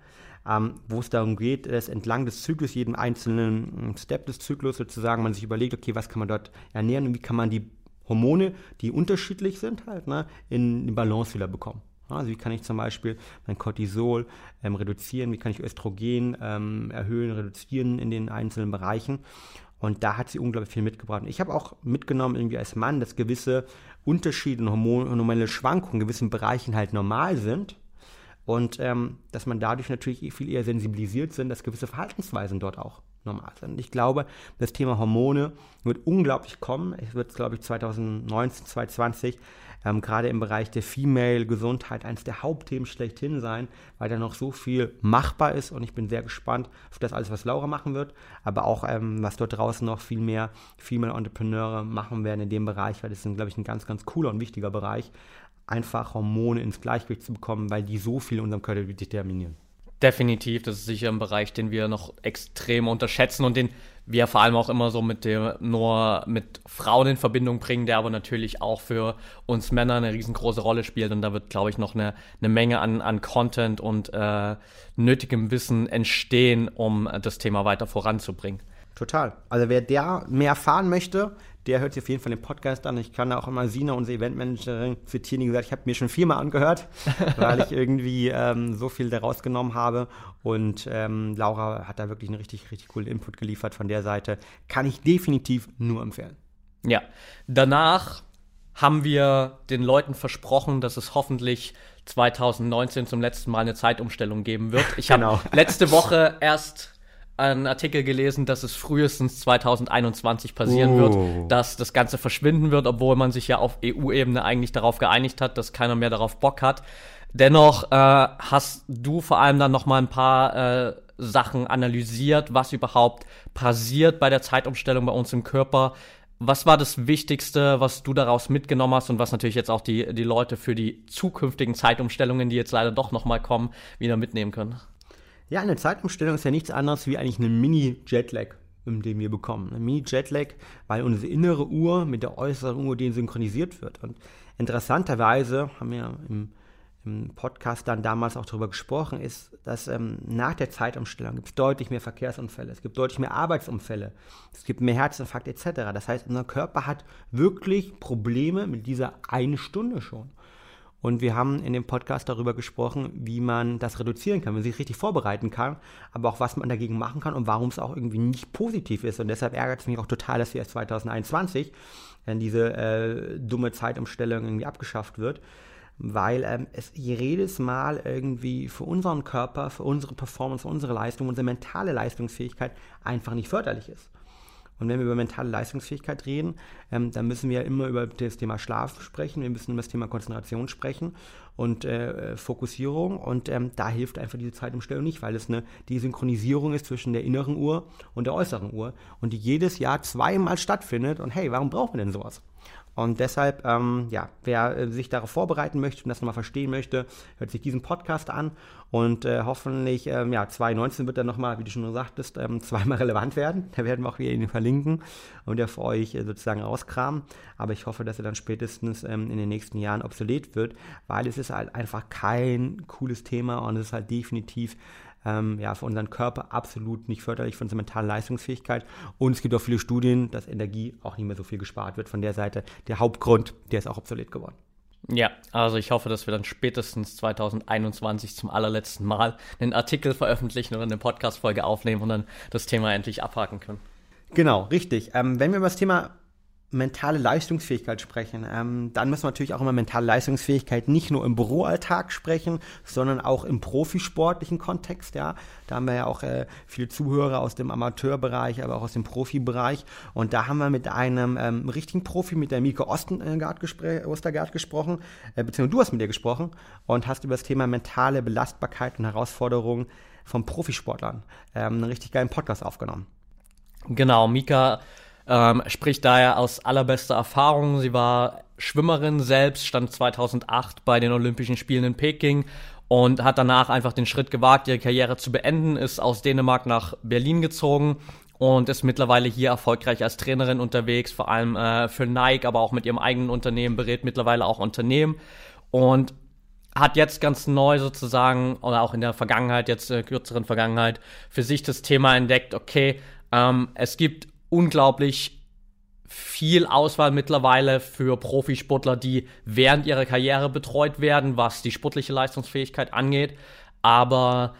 Ähm, wo es darum geht, dass entlang des Zyklus, jedem einzelnen Step des Zyklus sozusagen, man sich überlegt, okay, was kann man dort ernähren und wie kann man die Hormone, die unterschiedlich sind, halt, ne, in, in Balance wieder bekommen. Also wie kann ich zum Beispiel mein Cortisol ähm, reduzieren, wie kann ich Östrogen ähm, erhöhen, reduzieren in den einzelnen Bereichen. Und da hat sie unglaublich viel mitgebracht. Ich habe auch mitgenommen, irgendwie als Mann, dass gewisse Unterschiede und hormonelle Schwankungen in gewissen Bereichen halt normal sind. Und ähm, dass man dadurch natürlich viel eher sensibilisiert sind, dass gewisse Verhaltensweisen dort auch normal sind. Ich glaube, das Thema Hormone wird unglaublich kommen. Es wird, glaube ich, 2019, 2020 ähm, gerade im Bereich der Female-Gesundheit eines der Hauptthemen schlechthin sein, weil da noch so viel machbar ist. Und ich bin sehr gespannt auf das alles, was Laura machen wird, aber auch ähm, was dort draußen noch viel mehr Female-Entrepreneure machen werden in dem Bereich, weil das ist, glaube ich, ein ganz, ganz cooler und wichtiger Bereich, einfach Hormone ins Gleichgewicht zu bekommen, weil die so viel in unserem Körper determinieren. Definitiv, das ist sicher ein Bereich, den wir noch extrem unterschätzen und den wir vor allem auch immer so mit dem nur mit Frauen in Verbindung bringen, der aber natürlich auch für uns Männer eine riesengroße Rolle spielt und da wird, glaube ich, noch eine, eine Menge an, an Content und äh, nötigem Wissen entstehen, um das Thema weiter voranzubringen. Total. Also wer der mehr erfahren möchte, der hört sich auf jeden Fall den Podcast an. Ich kann auch immer Sina, unsere Eventmanagerin, zitieren, die gesagt, ich habe mir schon viermal angehört, weil ich irgendwie ähm, so viel daraus genommen habe. Und ähm, Laura hat da wirklich einen richtig, richtig coolen Input geliefert von der Seite. Kann ich definitiv nur empfehlen. Ja, danach haben wir den Leuten versprochen, dass es hoffentlich 2019 zum letzten Mal eine Zeitumstellung geben wird. Ich habe genau. letzte Woche erst einen Artikel gelesen, dass es frühestens 2021 passieren uh. wird, dass das Ganze verschwinden wird, obwohl man sich ja auf EU-Ebene eigentlich darauf geeinigt hat, dass keiner mehr darauf Bock hat. Dennoch äh, hast du vor allem dann noch mal ein paar äh, Sachen analysiert, was überhaupt passiert bei der Zeitumstellung bei uns im Körper. Was war das Wichtigste, was du daraus mitgenommen hast und was natürlich jetzt auch die, die Leute für die zukünftigen Zeitumstellungen, die jetzt leider doch noch mal kommen, wieder mitnehmen können? Ja, eine Zeitumstellung ist ja nichts anderes wie eigentlich eine Mini-Jetlag, den wir bekommen. Eine Mini-Jetlag, weil unsere innere Uhr mit der äußeren Uhr synchronisiert wird. Und interessanterweise haben wir im, im Podcast dann damals auch darüber gesprochen, ist, dass ähm, nach der Zeitumstellung gibt es deutlich mehr Verkehrsunfälle, es gibt deutlich mehr Arbeitsunfälle, es gibt mehr Herzinfarkt etc. Das heißt, unser Körper hat wirklich Probleme mit dieser eine Stunde schon. Und wir haben in dem Podcast darüber gesprochen, wie man das reduzieren kann, wie man sich richtig vorbereiten kann, aber auch was man dagegen machen kann und warum es auch irgendwie nicht positiv ist. Und deshalb ärgert es mich auch total, dass wir erst 2021, wenn diese äh, dumme Zeitumstellung irgendwie abgeschafft wird, weil ähm, es jedes Mal irgendwie für unseren Körper, für unsere Performance, für unsere Leistung, unsere mentale Leistungsfähigkeit einfach nicht förderlich ist. Und wenn wir über mentale Leistungsfähigkeit reden, ähm, dann müssen wir immer über das Thema Schlaf sprechen, wir müssen über das Thema Konzentration sprechen und äh, Fokussierung. Und ähm, da hilft einfach diese Zeitumstellung nicht, weil es eine die Synchronisierung ist zwischen der inneren Uhr und der äußeren Uhr und die jedes Jahr zweimal stattfindet. Und hey, warum brauchen wir denn sowas? Und deshalb, ähm, ja, wer äh, sich darauf vorbereiten möchte und das nochmal verstehen möchte, hört sich diesen Podcast an. Und äh, hoffentlich, ähm, ja, 2019 wird dann nochmal, wie du schon sagtest, ähm, zweimal relevant werden. Da werden wir auch wieder ihn verlinken und der für euch äh, sozusagen rauskramen. Aber ich hoffe, dass er dann spätestens ähm, in den nächsten Jahren obsolet wird, weil es ist halt einfach kein cooles Thema und es ist halt definitiv ähm, ja, für unseren Körper absolut nicht förderlich für unsere mentale Leistungsfähigkeit. Und es gibt auch viele Studien, dass Energie auch nicht mehr so viel gespart wird von der Seite. Der Hauptgrund, der ist auch obsolet geworden. Ja, also ich hoffe, dass wir dann spätestens 2021 zum allerletzten Mal einen Artikel veröffentlichen oder eine Podcast-Folge aufnehmen und dann das Thema endlich abhaken können. Genau, richtig. Ähm, wenn wir über das Thema mentale Leistungsfähigkeit sprechen, ähm, dann müssen wir natürlich auch über mentale Leistungsfähigkeit nicht nur im Büroalltag sprechen, sondern auch im profisportlichen Kontext. Ja, da haben wir ja auch äh, viele Zuhörer aus dem Amateurbereich, aber auch aus dem Profibereich. Und da haben wir mit einem ähm, richtigen Profi, mit der Mieke Ostergaard, gespr Ostergaard gesprochen, äh, beziehungsweise du hast mit ihr gesprochen und hast über das Thema mentale Belastbarkeit und Herausforderungen von Profisportlern ähm, einen richtig geilen Podcast aufgenommen. Genau, Mika ähm, spricht daher aus allerbester Erfahrung. Sie war Schwimmerin selbst, stand 2008 bei den Olympischen Spielen in Peking und hat danach einfach den Schritt gewagt, ihre Karriere zu beenden, ist aus Dänemark nach Berlin gezogen und ist mittlerweile hier erfolgreich als Trainerin unterwegs, vor allem äh, für Nike, aber auch mit ihrem eigenen Unternehmen, berät mittlerweile auch Unternehmen und hat jetzt ganz neu sozusagen, oder auch in der Vergangenheit, jetzt äh, kürzeren Vergangenheit, für sich das Thema entdeckt, okay, ähm, es gibt unglaublich viel Auswahl mittlerweile für Profisportler, die während ihrer Karriere betreut werden, was die sportliche Leistungsfähigkeit angeht. Aber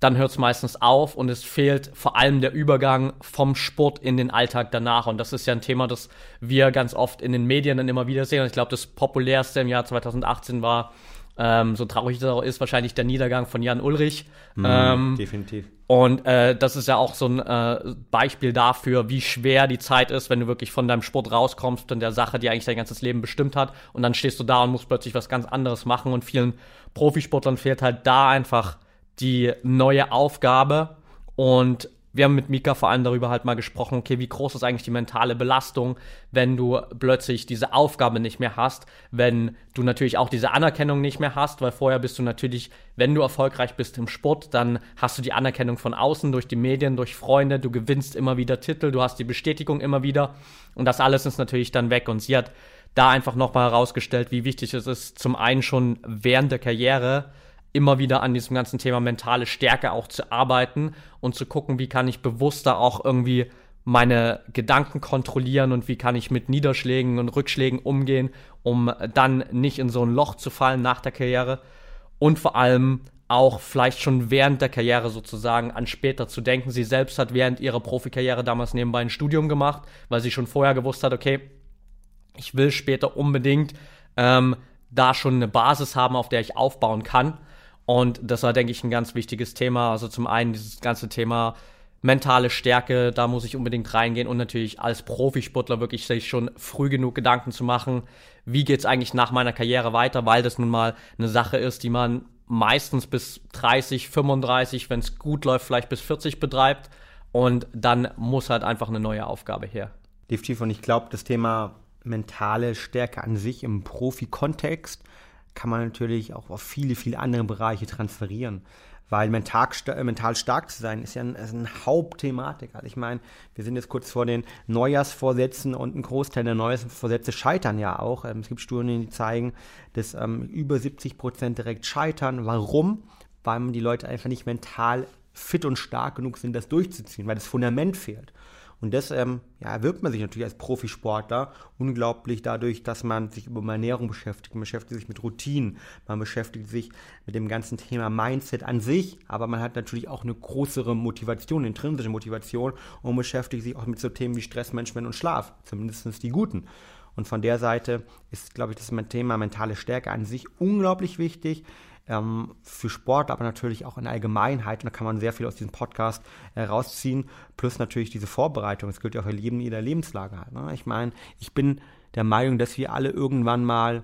dann hört es meistens auf und es fehlt vor allem der Übergang vom Sport in den Alltag danach. Und das ist ja ein Thema, das wir ganz oft in den Medien dann immer wieder sehen. Und ich glaube, das populärste im Jahr 2018 war ähm, so traurig das auch ist, wahrscheinlich der Niedergang von Jan Ulrich. Mm, ähm, definitiv. Und äh, das ist ja auch so ein äh, Beispiel dafür, wie schwer die Zeit ist, wenn du wirklich von deinem Sport rauskommst und der Sache, die eigentlich dein ganzes Leben bestimmt hat. Und dann stehst du da und musst plötzlich was ganz anderes machen. Und vielen Profisportlern fehlt halt da einfach die neue Aufgabe. Und wir haben mit Mika vor allem darüber halt mal gesprochen, okay, wie groß ist eigentlich die mentale Belastung, wenn du plötzlich diese Aufgabe nicht mehr hast, wenn du natürlich auch diese Anerkennung nicht mehr hast, weil vorher bist du natürlich, wenn du erfolgreich bist im Sport, dann hast du die Anerkennung von außen, durch die Medien, durch Freunde, du gewinnst immer wieder Titel, du hast die Bestätigung immer wieder und das alles ist natürlich dann weg und sie hat da einfach nochmal herausgestellt, wie wichtig es ist, zum einen schon während der Karriere, immer wieder an diesem ganzen Thema mentale Stärke auch zu arbeiten und zu gucken, wie kann ich bewusster auch irgendwie meine Gedanken kontrollieren und wie kann ich mit Niederschlägen und Rückschlägen umgehen, um dann nicht in so ein Loch zu fallen nach der Karriere und vor allem auch vielleicht schon während der Karriere sozusagen an später zu denken. Sie selbst hat während ihrer Profikarriere damals nebenbei ein Studium gemacht, weil sie schon vorher gewusst hat, okay, ich will später unbedingt ähm, da schon eine Basis haben, auf der ich aufbauen kann. Und das war, denke ich, ein ganz wichtiges Thema. Also zum einen dieses ganze Thema mentale Stärke, da muss ich unbedingt reingehen und natürlich als Profisportler wirklich sich schon früh genug Gedanken zu machen, wie geht es eigentlich nach meiner Karriere weiter, weil das nun mal eine Sache ist, die man meistens bis 30, 35, wenn es gut läuft, vielleicht bis 40 betreibt und dann muss halt einfach eine neue Aufgabe her. Definitiv und ich glaube, das Thema mentale Stärke an sich im Profi-Kontext kann man natürlich auch auf viele, viele andere Bereiche transferieren. Weil mental, mental stark zu sein, ist ja ein, ist ein Hauptthematik. Also ich meine, wir sind jetzt kurz vor den Neujahrsvorsätzen und ein Großteil der Neujahrsvorsätze scheitern ja auch. Ähm, es gibt Studien, die zeigen, dass ähm, über 70 Prozent direkt scheitern. Warum? Weil die Leute einfach nicht mental fit und stark genug sind, das durchzuziehen, weil das Fundament fehlt. Und das ähm, ja, erwirbt man sich natürlich als Profisportler unglaublich dadurch, dass man sich über Ernährung beschäftigt, man beschäftigt sich mit Routinen, man beschäftigt sich mit dem ganzen Thema Mindset an sich, aber man hat natürlich auch eine größere Motivation, eine intrinsische Motivation und beschäftigt sich auch mit so Themen wie Stressmanagement und Schlaf, zumindest die guten. Und von der Seite ist, glaube ich, das Thema mentale Stärke an sich unglaublich wichtig ähm, für Sport, aber natürlich auch in der Allgemeinheit. Und da kann man sehr viel aus diesem Podcast herausziehen. Äh, Plus natürlich diese Vorbereitung. Das gilt ja auch für Leben jeder Lebenslage. Halt, ne? Ich meine, ich bin der Meinung, dass wir alle irgendwann mal,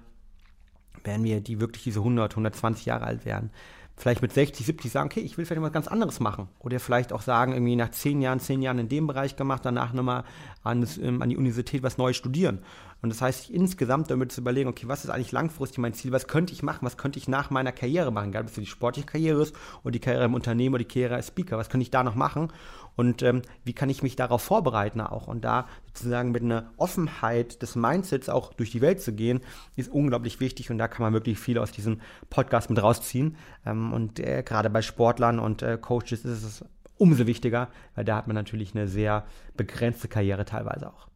wenn wir die wirklich diese 100, 120 Jahre alt werden, vielleicht mit 60, 70 sagen, okay, ich will vielleicht was ganz anderes machen. Oder vielleicht auch sagen, irgendwie nach 10 Jahren, 10 Jahren in dem Bereich gemacht, danach nochmal an, ähm, an die Universität was Neues studieren. Und das heißt, insgesamt damit zu überlegen, okay, was ist eigentlich langfristig mein Ziel, was könnte ich machen, was könnte ich nach meiner Karriere machen, egal ob es die sportliche Karriere ist oder die Karriere im Unternehmen oder die Karriere als Speaker, was könnte ich da noch machen? Und ähm, wie kann ich mich darauf vorbereiten auch? Und da sozusagen mit einer Offenheit des Mindsets auch durch die Welt zu gehen, ist unglaublich wichtig. Und da kann man wirklich viel aus diesem Podcast mit rausziehen. Ähm, und äh, gerade bei Sportlern und äh, Coaches ist es umso wichtiger, weil da hat man natürlich eine sehr begrenzte Karriere teilweise auch.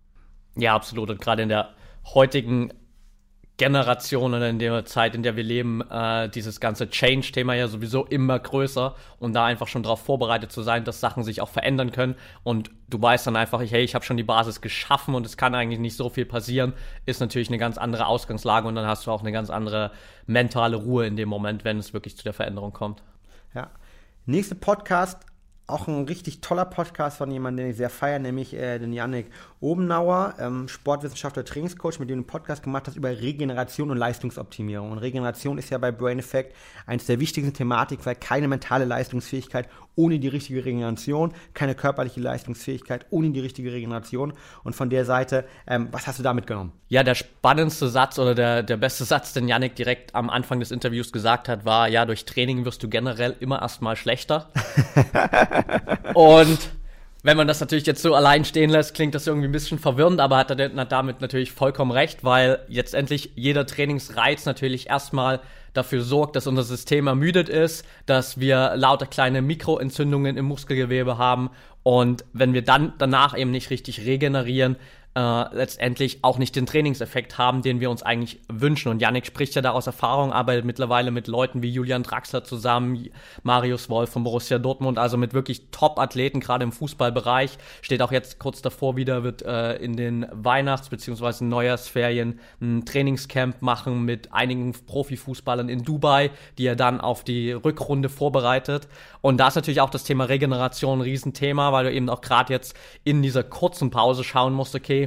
Ja, absolut. Und gerade in der heutigen Generation oder in der Zeit, in der wir leben, äh, dieses ganze Change-Thema ja sowieso immer größer und da einfach schon darauf vorbereitet zu sein, dass Sachen sich auch verändern können und du weißt dann einfach, hey, ich habe schon die Basis geschaffen und es kann eigentlich nicht so viel passieren, ist natürlich eine ganz andere Ausgangslage und dann hast du auch eine ganz andere mentale Ruhe in dem Moment, wenn es wirklich zu der Veränderung kommt. Ja. Nächster Podcast auch ein richtig toller Podcast von jemandem, den ich sehr feiere, nämlich äh, den Yannick Obenauer, ähm, Sportwissenschaftler, Trainingscoach, mit dem du einen Podcast gemacht hast über Regeneration und Leistungsoptimierung. Und Regeneration ist ja bei Brain Effect eines der wichtigsten Thematiken, weil keine mentale Leistungsfähigkeit ohne die richtige Regeneration, keine körperliche Leistungsfähigkeit ohne die richtige Regeneration. Und von der Seite, ähm, was hast du da mitgenommen? Ja, der spannendste Satz oder der, der beste Satz, den Yannick direkt am Anfang des Interviews gesagt hat, war, ja, durch Training wirst du generell immer erstmal schlechter. Und wenn man das natürlich jetzt so allein stehen lässt, klingt das irgendwie ein bisschen verwirrend, aber hat er damit natürlich vollkommen recht, weil jetzt endlich jeder Trainingsreiz natürlich erstmal dafür sorgt, dass unser System ermüdet ist, dass wir lauter kleine Mikroentzündungen im Muskelgewebe haben und wenn wir dann danach eben nicht richtig regenerieren, äh, letztendlich auch nicht den Trainingseffekt haben, den wir uns eigentlich wünschen. Und Yannick spricht ja da aus Erfahrung, arbeitet mittlerweile mit Leuten wie Julian Draxler zusammen, Marius Wolf von Borussia Dortmund, also mit wirklich Top-Athleten, gerade im Fußballbereich. Steht auch jetzt kurz davor wieder, wird äh, in den Weihnachts- bzw. Neujahrsferien ein Trainingscamp machen mit einigen Profifußballern in Dubai, die er dann auf die Rückrunde vorbereitet. Und da ist natürlich auch das Thema Regeneration ein Riesenthema, weil du eben auch gerade jetzt in dieser kurzen Pause schauen musst, okay,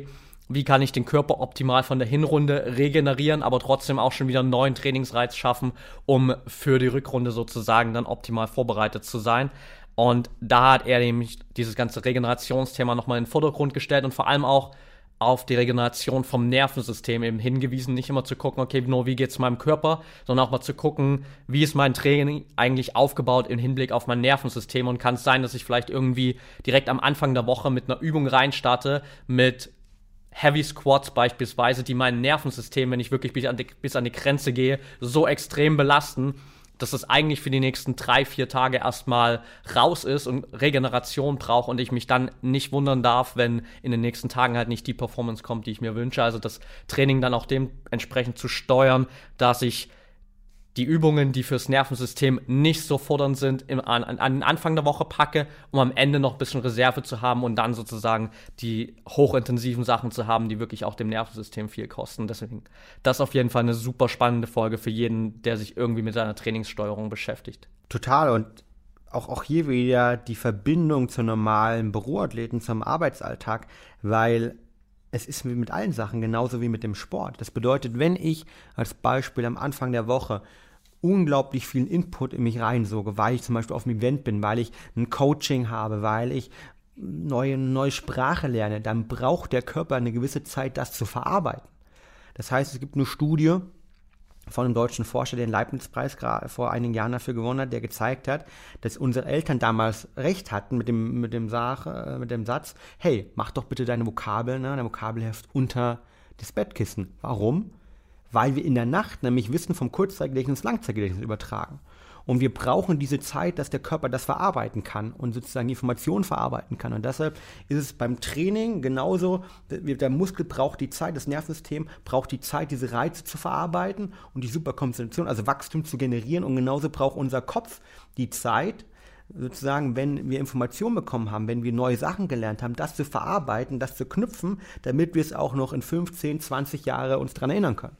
wie kann ich den Körper optimal von der Hinrunde regenerieren, aber trotzdem auch schon wieder einen neuen Trainingsreiz schaffen, um für die Rückrunde sozusagen dann optimal vorbereitet zu sein. Und da hat er nämlich dieses ganze Regenerationsthema nochmal in den Vordergrund gestellt und vor allem auch auf die Regeneration vom Nervensystem eben hingewiesen, nicht immer zu gucken, okay, nur wie geht's meinem Körper, sondern auch mal zu gucken, wie ist mein Training eigentlich aufgebaut im Hinblick auf mein Nervensystem und kann es sein, dass ich vielleicht irgendwie direkt am Anfang der Woche mit einer Übung reinstarte, mit Heavy Squats beispielsweise, die mein Nervensystem, wenn ich wirklich bis an die, bis an die Grenze gehe, so extrem belasten, dass es eigentlich für die nächsten drei, vier Tage erstmal raus ist und Regeneration braucht und ich mich dann nicht wundern darf, wenn in den nächsten Tagen halt nicht die Performance kommt, die ich mir wünsche. Also das Training dann auch dementsprechend zu steuern, dass ich die Übungen, die fürs Nervensystem nicht so fordernd sind, im, an, an den Anfang der Woche packe, um am Ende noch ein bisschen Reserve zu haben und dann sozusagen die hochintensiven Sachen zu haben, die wirklich auch dem Nervensystem viel kosten. Deswegen, das auf jeden Fall eine super spannende Folge für jeden, der sich irgendwie mit seiner Trainingssteuerung beschäftigt. Total und auch, auch hier wieder die Verbindung zu normalen Büroathleten, zum Arbeitsalltag, weil es ist mit allen Sachen genauso wie mit dem Sport. Das bedeutet, wenn ich als Beispiel am Anfang der Woche unglaublich vielen Input in mich reinsoge, weil ich zum Beispiel auf einem Event bin, weil ich ein Coaching habe, weil ich neue, neue Sprache lerne, dann braucht der Körper eine gewisse Zeit, das zu verarbeiten. Das heißt, es gibt eine Studie, von einem deutschen Forscher, der den Leibniz-Preis vor einigen Jahren dafür gewonnen hat, der gezeigt hat, dass unsere Eltern damals recht hatten mit dem, mit dem, Sache, äh, mit dem Satz, hey, mach doch bitte deine Vokabeln, ne, dein Vokabelheft unter das Bettkissen. Warum? Weil wir in der Nacht nämlich Wissen vom Kurzzeitgedächtnis ins Langzeitgedächtnis übertragen. Und wir brauchen diese Zeit, dass der Körper das verarbeiten kann und sozusagen die Informationen verarbeiten kann. Und deshalb ist es beim Training genauso, der Muskel braucht die Zeit, das Nervensystem braucht die Zeit, diese Reize zu verarbeiten und die Superkonzentration, also Wachstum zu generieren. Und genauso braucht unser Kopf die Zeit, sozusagen, wenn wir Informationen bekommen haben, wenn wir neue Sachen gelernt haben, das zu verarbeiten, das zu knüpfen, damit wir es auch noch in 15, 20 Jahre uns daran erinnern können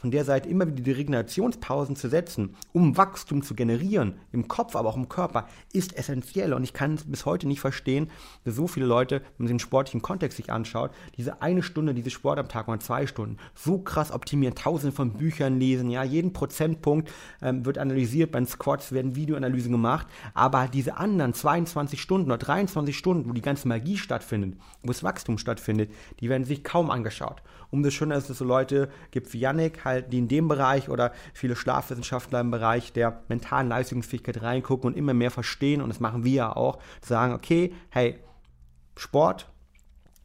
von der Seite immer wieder die Regenerationspausen zu setzen, um Wachstum zu generieren, im Kopf, aber auch im Körper, ist essentiell. Und ich kann es bis heute nicht verstehen, dass so viele Leute, wenn man den sportlichen Kontext sich anschaut, diese eine Stunde, diese Sport am Tag oder zwei Stunden, so krass optimieren, tausende von Büchern lesen, ja, jeden Prozentpunkt ähm, wird analysiert, beim Squats werden Videoanalysen gemacht, aber diese anderen 22 Stunden oder 23 Stunden, wo die ganze Magie stattfindet, wo das Wachstum stattfindet, die werden sich kaum angeschaut. Umso schöner ist es, so Leute gibt wie Yannick, halt, die in dem Bereich oder viele Schlafwissenschaftler im Bereich der mentalen Leistungsfähigkeit reingucken und immer mehr verstehen, und das machen wir ja auch, sagen, okay, hey, Sport,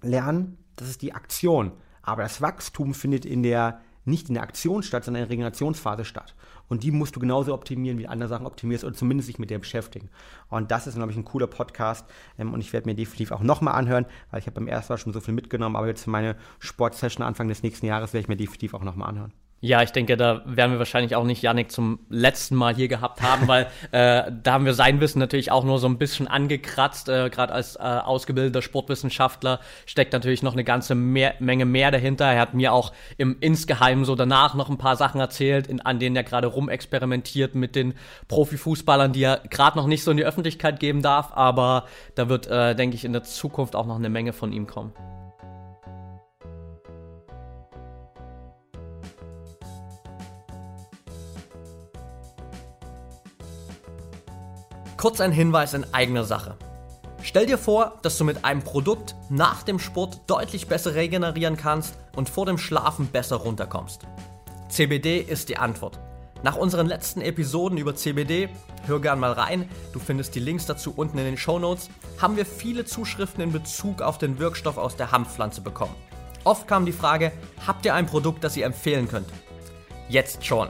Lernen, das ist die Aktion. Aber das Wachstum findet in der, nicht in der Aktion statt, sondern in der Regenerationsphase statt. Und die musst du genauso optimieren, wie andere Sachen optimierst oder zumindest sich mit der beschäftigen. Und das ist, glaube ich, ein cooler Podcast. Ähm, und ich werde mir definitiv auch nochmal anhören, weil ich habe beim ersten Mal schon so viel mitgenommen. Aber jetzt für meine Sportsession Anfang des nächsten Jahres werde ich mir definitiv auch nochmal anhören. Ja, ich denke, da werden wir wahrscheinlich auch nicht Yannick zum letzten Mal hier gehabt haben, weil äh, da haben wir sein Wissen natürlich auch nur so ein bisschen angekratzt. Äh, Gerade als äh, ausgebildeter Sportwissenschaftler steckt natürlich noch eine ganze mehr, Menge mehr dahinter. Er hat mir auch im insgeheim so danach noch ein paar Sachen erzählt, in, an denen er gerade rumexperimentiert mit den Profifußballern, die er gerade noch nicht so in die Öffentlichkeit geben darf. Aber da wird, äh, denke ich, in der Zukunft auch noch eine Menge von ihm kommen. Kurz ein Hinweis in eigener Sache. Stell dir vor, dass du mit einem Produkt nach dem Sport deutlich besser regenerieren kannst und vor dem Schlafen besser runterkommst. CBD ist die Antwort. Nach unseren letzten Episoden über CBD, hör gern mal rein, du findest die Links dazu unten in den Show Notes, haben wir viele Zuschriften in Bezug auf den Wirkstoff aus der Hanfpflanze bekommen. Oft kam die Frage, habt ihr ein Produkt, das ihr empfehlen könnt? Jetzt schon.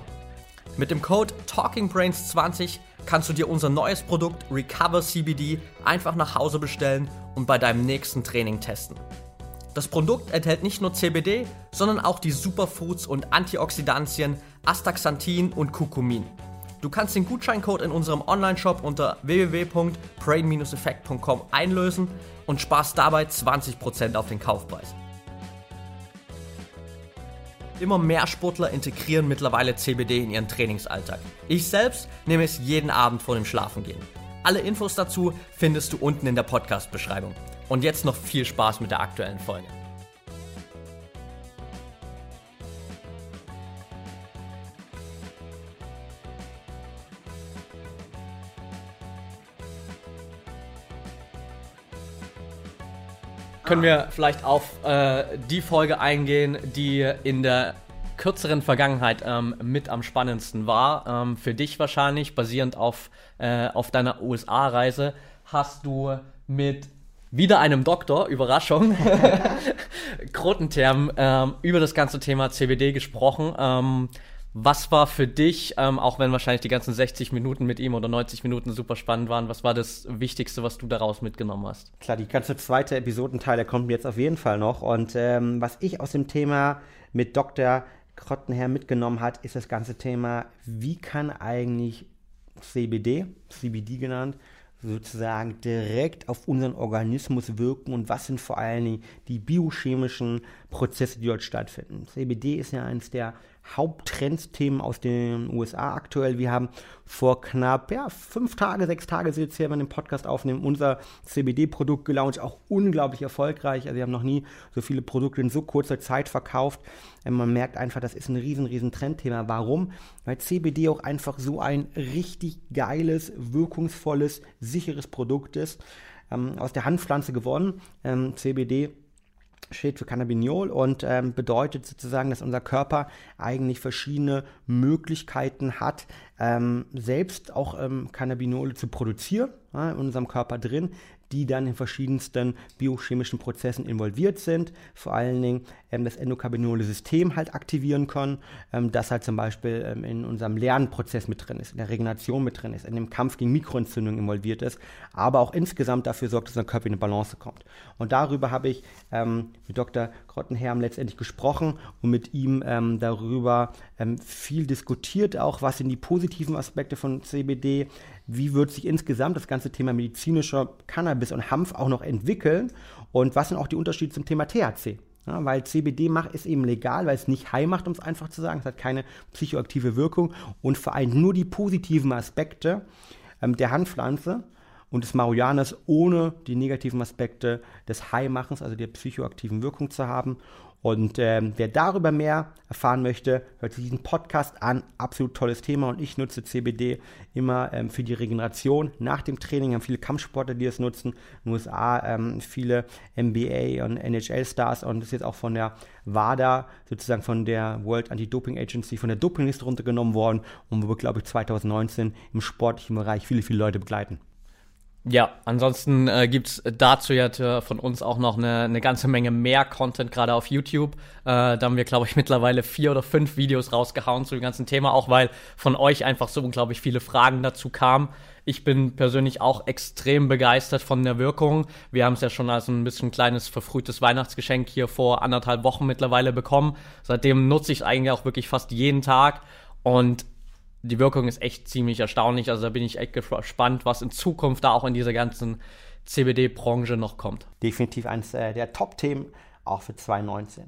Mit dem Code TalkingBrains20 kannst du dir unser neues Produkt Recover CBD einfach nach Hause bestellen und bei deinem nächsten Training testen. Das Produkt enthält nicht nur CBD, sondern auch die Superfoods und Antioxidantien Astaxanthin und Kurkumin. Du kannst den Gutscheincode in unserem Online-Shop unter www.brain-effekt.com einlösen und sparst dabei 20% auf den Kaufpreis. Immer mehr Sportler integrieren mittlerweile CBD in ihren Trainingsalltag. Ich selbst nehme es jeden Abend vor dem Schlafengehen. Alle Infos dazu findest du unten in der Podcast-Beschreibung. Und jetzt noch viel Spaß mit der aktuellen Folge. Können wir vielleicht auf äh, die Folge eingehen, die in der kürzeren Vergangenheit ähm, mit am spannendsten war. Ähm, für dich wahrscheinlich, basierend auf, äh, auf deiner USA-Reise, hast du mit wieder einem Doktor, Überraschung, Krotenterm, ähm, über das ganze Thema CBD gesprochen. Was war für dich, ähm, auch wenn wahrscheinlich die ganzen 60 Minuten mit ihm oder 90 Minuten super spannend waren, was war das Wichtigste, was du daraus mitgenommen hast? Klar, die ganze zweite Episodenteil, der kommt jetzt auf jeden Fall noch. Und ähm, was ich aus dem Thema mit Dr. Krottenherr mitgenommen hat, ist das ganze Thema, wie kann eigentlich CBD, CBD genannt, sozusagen direkt auf unseren Organismus wirken und was sind vor allen Dingen die biochemischen Prozesse, die dort stattfinden. CBD ist ja eines der Haupttrendthemen aus den USA aktuell. Wir haben vor knapp ja, fünf Tage, sechs Tage, sind jetzt hier, wenn wir den Podcast aufnehmen, unser CBD-Produkt gelauncht, auch unglaublich erfolgreich. Also wir haben noch nie so viele Produkte in so kurzer Zeit verkauft. Ähm, man merkt einfach, das ist ein riesen, riesen Trendthema. Warum? Weil CBD auch einfach so ein richtig geiles, wirkungsvolles, sicheres Produkt ist. Ähm, aus der Handpflanze gewonnen. Ähm, CBD steht für Cannabinol und ähm, bedeutet sozusagen, dass unser Körper eigentlich verschiedene Möglichkeiten hat, ähm, selbst auch ähm, Cannabinole zu produzieren in unserem Körper drin, die dann in verschiedensten biochemischen Prozessen involviert sind, vor allen Dingen ähm, das endokannabinole System halt aktivieren können, ähm, das halt zum Beispiel ähm, in unserem Lernprozess mit drin ist, in der Regeneration mit drin ist, in dem Kampf gegen Mikroentzündungen involviert ist, aber auch insgesamt dafür sorgt, dass unser Körper in eine Balance kommt. Und darüber habe ich ähm, mit Dr. Grottenherm letztendlich gesprochen und mit ihm ähm, darüber ähm, viel diskutiert, auch was sind die positiven Aspekte von CBD, wie wird sich insgesamt das ganze Thema medizinischer Cannabis und Hanf auch noch entwickeln und was sind auch die Unterschiede zum Thema THC. Ja, weil CBD macht, ist eben legal, weil es nicht high macht, um es einfach zu sagen. Es hat keine psychoaktive Wirkung und vereint nur die positiven Aspekte ähm, der Handpflanze und des Marihuanas, ohne die negativen Aspekte des High-Machens, also der psychoaktiven Wirkung zu haben. Und ähm, wer darüber mehr erfahren möchte, hört sich diesen Podcast an. Absolut tolles Thema. Und ich nutze CBD immer ähm, für die Regeneration nach dem Training. Haben viele Kampfsportler, die es nutzen. In den USA ähm, viele NBA und NHL-Stars. Und das ist jetzt auch von der WADA, sozusagen von der World Anti-Doping Agency, von der Dopingliste runtergenommen worden. Und wo wir, glaube ich, 2019 im sportlichen Bereich viele, viele Leute begleiten. Ja, ansonsten äh, gibt dazu ja von uns auch noch eine, eine ganze Menge mehr Content, gerade auf YouTube. Äh, da haben wir, glaube ich, mittlerweile vier oder fünf Videos rausgehauen zu dem ganzen Thema, auch weil von euch einfach so unglaublich viele Fragen dazu kamen. Ich bin persönlich auch extrem begeistert von der Wirkung. Wir haben es ja schon als ein bisschen kleines verfrühtes Weihnachtsgeschenk hier vor anderthalb Wochen mittlerweile bekommen. Seitdem nutze ich es eigentlich auch wirklich fast jeden Tag. Und die Wirkung ist echt ziemlich erstaunlich. Also da bin ich echt gespannt, was in Zukunft da auch in dieser ganzen CBD-Branche noch kommt. Definitiv eines äh, der Top-Themen auch für 2019.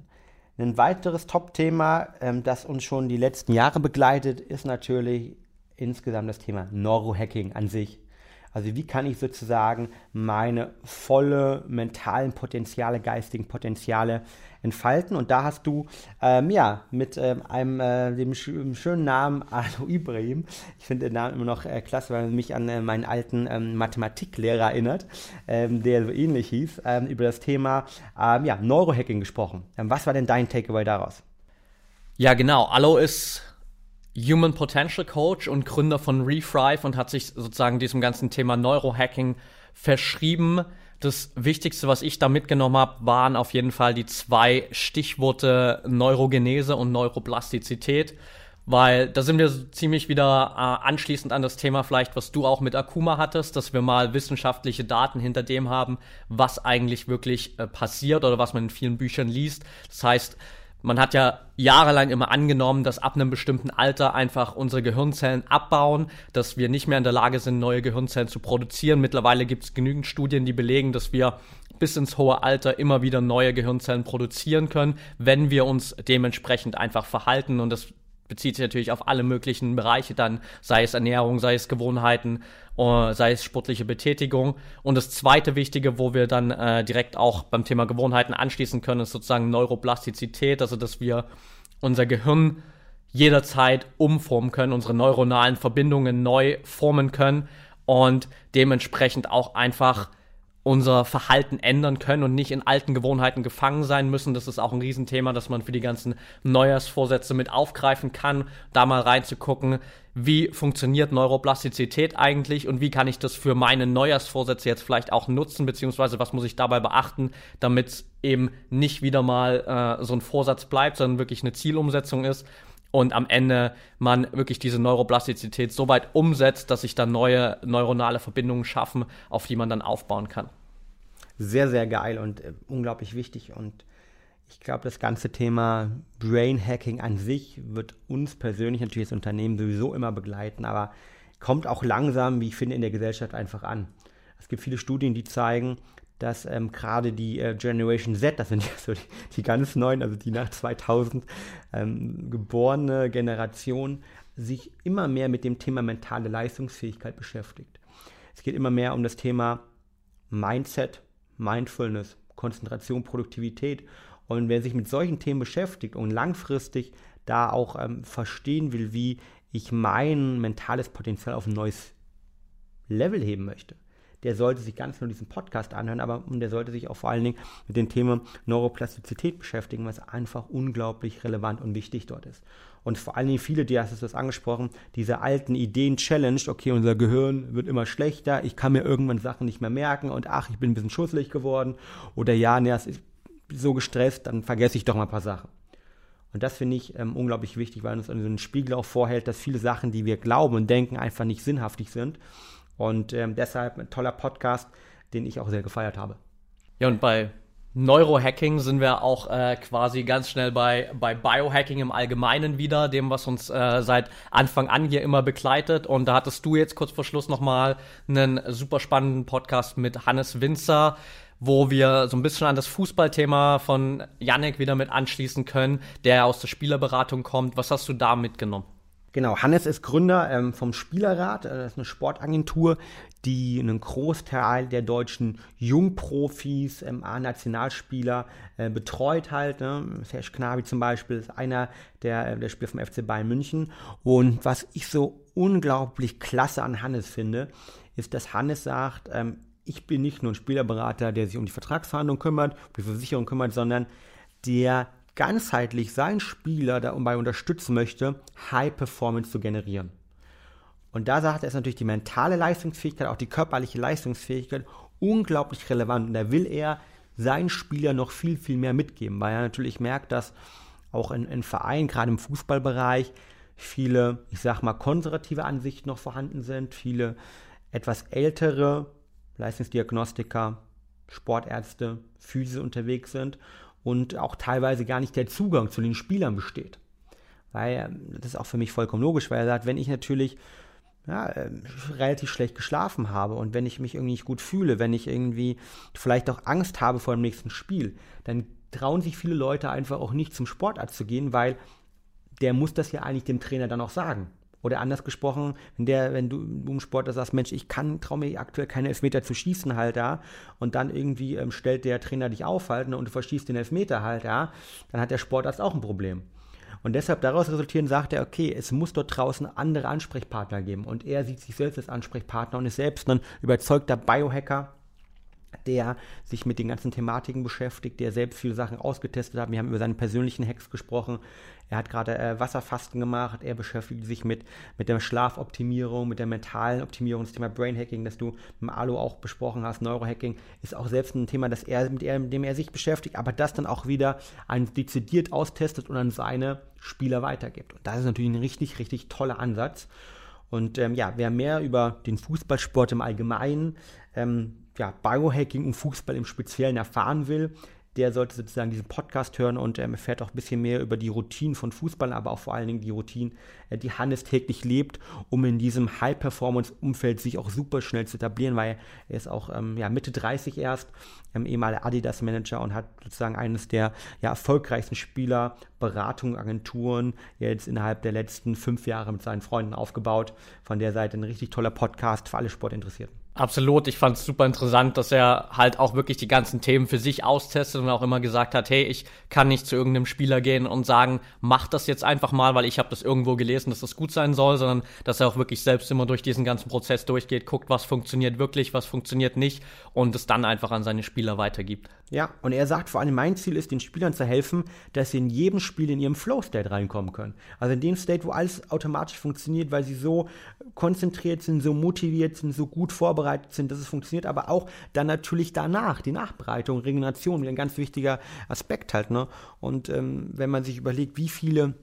Ein weiteres Top-Thema, ähm, das uns schon die letzten Jahre begleitet, ist natürlich insgesamt das Thema Neurohacking an sich. Also wie kann ich sozusagen meine volle mentalen Potenziale, geistigen Potenziale entfalten? Und da hast du ähm, ja mit ähm, einem äh, dem sch schönen Namen Alo Ibrahim, ich finde den Namen immer noch äh, klasse, weil er mich an äh, meinen alten ähm, Mathematiklehrer erinnert, ähm, der so ähnlich hieß, ähm, über das Thema ähm, ja, Neurohacking gesprochen. was war denn dein Takeaway daraus? Ja, genau. Alo ist Human Potential Coach und Gründer von Refrive und hat sich sozusagen diesem ganzen Thema Neurohacking verschrieben. Das Wichtigste, was ich da mitgenommen habe, waren auf jeden Fall die zwei Stichworte Neurogenese und Neuroplastizität, weil da sind wir ziemlich wieder äh, anschließend an das Thema vielleicht, was du auch mit Akuma hattest, dass wir mal wissenschaftliche Daten hinter dem haben, was eigentlich wirklich äh, passiert oder was man in vielen Büchern liest. Das heißt, man hat ja jahrelang immer angenommen, dass ab einem bestimmten Alter einfach unsere Gehirnzellen abbauen, dass wir nicht mehr in der Lage sind, neue Gehirnzellen zu produzieren. Mittlerweile gibt es genügend Studien, die belegen, dass wir bis ins hohe Alter immer wieder neue Gehirnzellen produzieren können, wenn wir uns dementsprechend einfach verhalten. Und das bezieht sich natürlich auf alle möglichen Bereiche dann, sei es Ernährung, sei es Gewohnheiten, sei es sportliche Betätigung. Und das zweite Wichtige, wo wir dann äh, direkt auch beim Thema Gewohnheiten anschließen können, ist sozusagen Neuroplastizität, also dass wir unser Gehirn jederzeit umformen können, unsere neuronalen Verbindungen neu formen können und dementsprechend auch einfach unser Verhalten ändern können und nicht in alten Gewohnheiten gefangen sein müssen. Das ist auch ein Riesenthema, das man für die ganzen Neujahrsvorsätze mit aufgreifen kann, da mal reinzugucken, wie funktioniert Neuroplastizität eigentlich und wie kann ich das für meine Neujahrsvorsätze jetzt vielleicht auch nutzen, beziehungsweise was muss ich dabei beachten, damit es eben nicht wieder mal äh, so ein Vorsatz bleibt, sondern wirklich eine Zielumsetzung ist und am Ende man wirklich diese Neuroplastizität so weit umsetzt, dass sich dann neue neuronale Verbindungen schaffen, auf die man dann aufbauen kann. Sehr, sehr geil und äh, unglaublich wichtig und ich glaube, das ganze Thema Brain Hacking an sich wird uns persönlich natürlich als Unternehmen sowieso immer begleiten, aber kommt auch langsam, wie ich finde, in der Gesellschaft einfach an. Es gibt viele Studien, die zeigen, dass ähm, gerade die äh, Generation Z, das sind ja so die, die, ganz neuen, also die nach 2000 ähm, geborene Generation, sich immer mehr mit dem Thema mentale Leistungsfähigkeit beschäftigt. Es geht immer mehr um das Thema Mindset, Mindfulness, Konzentration, Produktivität. Und wer sich mit solchen Themen beschäftigt und langfristig da auch ähm, verstehen will, wie ich mein mentales Potenzial auf ein neues Level heben möchte, der sollte sich ganz nur diesen Podcast anhören, aber der sollte sich auch vor allen Dingen mit dem Thema Neuroplastizität beschäftigen, was einfach unglaublich relevant und wichtig dort ist. Und vor allen Dingen viele, die hast du das angesprochen, diese alten Ideen challenge, okay, unser Gehirn wird immer schlechter, ich kann mir irgendwann Sachen nicht mehr merken und ach, ich bin ein bisschen schusselig geworden oder ja, ne, es ist so gestresst, dann vergesse ich doch mal ein paar Sachen. Und das finde ich ähm, unglaublich wichtig, weil uns so einen Spiegel auch vorhält, dass viele Sachen, die wir glauben und denken, einfach nicht sinnhaftig sind und ähm, deshalb ein toller Podcast, den ich auch sehr gefeiert habe. Ja, und bei Neurohacking sind wir auch äh, quasi ganz schnell bei, bei Biohacking im Allgemeinen wieder, dem, was uns äh, seit Anfang an hier immer begleitet. Und da hattest du jetzt kurz vor Schluss nochmal einen super spannenden Podcast mit Hannes Winzer, wo wir so ein bisschen an das Fußballthema von Yannick wieder mit anschließen können, der aus der Spielerberatung kommt. Was hast du da mitgenommen? Genau, Hannes ist Gründer ähm, vom Spielerrat. Äh, das ist eine Sportagentur, die einen Großteil der deutschen Jungprofis, ähm, A-Nationalspieler äh, betreut halt. Ne? Serge Knabi zum Beispiel ist einer der, äh, der Spieler vom FC Bayern München. Und was ich so unglaublich klasse an Hannes finde, ist, dass Hannes sagt, ähm, ich bin nicht nur ein Spielerberater, der sich um die Vertragsverhandlung kümmert, um die Versicherung kümmert, sondern der ganzheitlich seinen Spieler dabei unterstützen möchte, High Performance zu generieren. Und da sagt er, ist natürlich die mentale Leistungsfähigkeit, auch die körperliche Leistungsfähigkeit unglaublich relevant. Und da will er seinen Spieler noch viel, viel mehr mitgeben, weil er natürlich merkt, dass auch in, in Vereinen, gerade im Fußballbereich, viele, ich sag mal, konservative Ansichten noch vorhanden sind, viele etwas ältere Leistungsdiagnostiker, Sportärzte, Physiker unterwegs sind und auch teilweise gar nicht der Zugang zu den Spielern besteht. Weil, ähm, das ist auch für mich vollkommen logisch, weil er sagt, wenn ich natürlich ja, ähm, relativ schlecht geschlafen habe und wenn ich mich irgendwie nicht gut fühle, wenn ich irgendwie vielleicht auch Angst habe vor dem nächsten Spiel, dann trauen sich viele Leute einfach auch nicht zum Sportarzt zu gehen, weil der muss das ja eigentlich dem Trainer dann auch sagen. Oder anders gesprochen, wenn der, wenn du im Sport sagst, Mensch, ich kann, traue mir aktuell keine Elfmeter zu schießen halt da, und dann irgendwie ähm, stellt der Trainer dich auf halt, ne, und du verschießt den Elfmeter halt da, dann hat der Sportarzt auch ein Problem. Und deshalb daraus resultieren sagt er, okay, es muss dort draußen andere Ansprechpartner geben. Und er sieht sich selbst als Ansprechpartner und ist selbst ein überzeugter Biohacker, der sich mit den ganzen Thematiken beschäftigt, der selbst viele Sachen ausgetestet hat. Wir haben über seine persönlichen Hacks gesprochen. Er hat gerade äh, Wasserfasten gemacht. Er beschäftigt sich mit, mit der Schlafoptimierung, mit der mentalen Optimierung. Das Thema Brain Hacking, das du mit Alu auch besprochen hast, Neurohacking, ist auch selbst ein Thema, das er, mit, er, mit dem er sich beschäftigt, aber das dann auch wieder ein dezidiert austestet und an seine Spieler weitergibt. Und das ist natürlich ein richtig, richtig toller Ansatz. Und ähm, ja, wer mehr über den Fußballsport im Allgemeinen ähm, ja, Biohacking und Fußball im Speziellen erfahren will, der sollte sozusagen diesen Podcast hören und ähm, erfährt auch ein bisschen mehr über die Routinen von Fußball, aber auch vor allen Dingen die Routinen, äh, die Hannes täglich lebt, um in diesem High-Performance-Umfeld sich auch super schnell zu etablieren, weil er ist auch ähm, ja, Mitte 30 erst, ähm, ehemaliger Adidas-Manager und hat sozusagen eines der ja, erfolgreichsten Spieler, Beratungen, Agenturen jetzt innerhalb der letzten fünf Jahre mit seinen Freunden aufgebaut. Von der Seite ein richtig toller Podcast für alle Sportinteressierten. Absolut, ich fand es super interessant, dass er halt auch wirklich die ganzen Themen für sich austestet und auch immer gesagt hat, hey, ich kann nicht zu irgendeinem Spieler gehen und sagen, mach das jetzt einfach mal, weil ich habe das irgendwo gelesen, dass das gut sein soll, sondern dass er auch wirklich selbst immer durch diesen ganzen Prozess durchgeht, guckt, was funktioniert wirklich, was funktioniert nicht und es dann einfach an seine Spieler weitergibt. Ja, und er sagt vor allem, mein Ziel ist, den Spielern zu helfen, dass sie in jedem Spiel in ihrem Flow-State reinkommen können. Also in dem State, wo alles automatisch funktioniert, weil sie so konzentriert sind, so motiviert sind, so gut vorbereitet sind, dass es funktioniert, aber auch dann natürlich danach, die Nachbereitung, Regeneration, ein ganz wichtiger Aspekt halt. Ne? Und ähm, wenn man sich überlegt, wie viele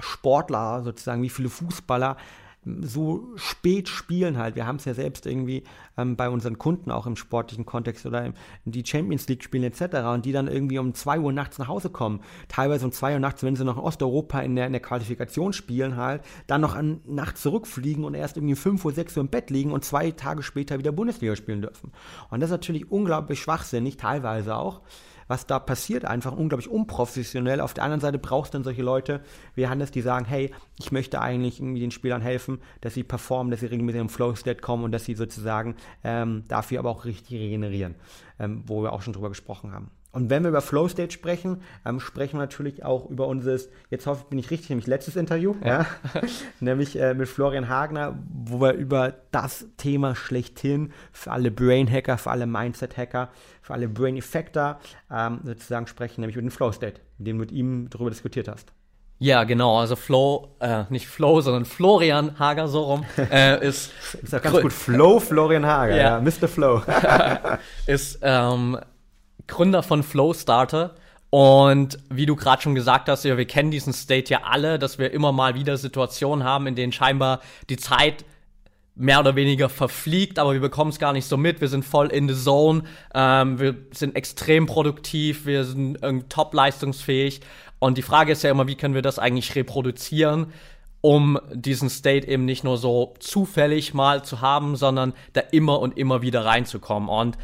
Sportler sozusagen, wie viele Fußballer so spät spielen halt. Wir haben es ja selbst irgendwie ähm, bei unseren Kunden auch im sportlichen Kontext oder im, die Champions League spielen etc. und die dann irgendwie um 2 Uhr nachts nach Hause kommen. Teilweise um 2 Uhr nachts, wenn sie noch in Osteuropa in der, in der Qualifikation spielen halt, dann noch an nachts zurückfliegen und erst irgendwie 5 Uhr, 6 Uhr im Bett liegen und zwei Tage später wieder Bundesliga spielen dürfen. Und das ist natürlich unglaublich schwachsinnig, teilweise auch was da passiert, einfach unglaublich unprofessionell. Auf der anderen Seite brauchst du dann solche Leute wie Hannes, die sagen, hey, ich möchte eigentlich irgendwie den Spielern helfen, dass sie performen, dass sie regelmäßig im Flow-State kommen und dass sie sozusagen ähm, dafür aber auch richtig regenerieren, ähm, wo wir auch schon drüber gesprochen haben. Und wenn wir über Flow State sprechen, ähm, sprechen wir natürlich auch über unseres, jetzt hoffe ich, bin ich richtig, nämlich letztes Interview, ja. nämlich äh, mit Florian Hagner, wo wir über das Thema schlechthin für alle Brain Hacker, für alle Mindset Hacker, für alle Brain Effector ähm, sozusagen sprechen, nämlich über den Flow State, in dem du mit ihm darüber diskutiert hast. Ja, genau. Also Flo, äh, nicht Flo, sondern Florian Hager so rum äh, ist. ist ja ganz gut. Flo Florian Hager, ja, ja Mr. Flo. ist ähm, Gründer von Flow Starter. Und wie du gerade schon gesagt hast, ja, wir kennen diesen State ja alle, dass wir immer mal wieder Situationen haben, in denen scheinbar die Zeit mehr oder weniger verfliegt, aber wir bekommen es gar nicht so mit. Wir sind voll in the zone, ähm, wir sind extrem produktiv, wir sind ähm, top leistungsfähig. Und die Frage ist ja immer, wie können wir das eigentlich reproduzieren, um diesen State eben nicht nur so zufällig mal zu haben, sondern da immer und immer wieder reinzukommen. Und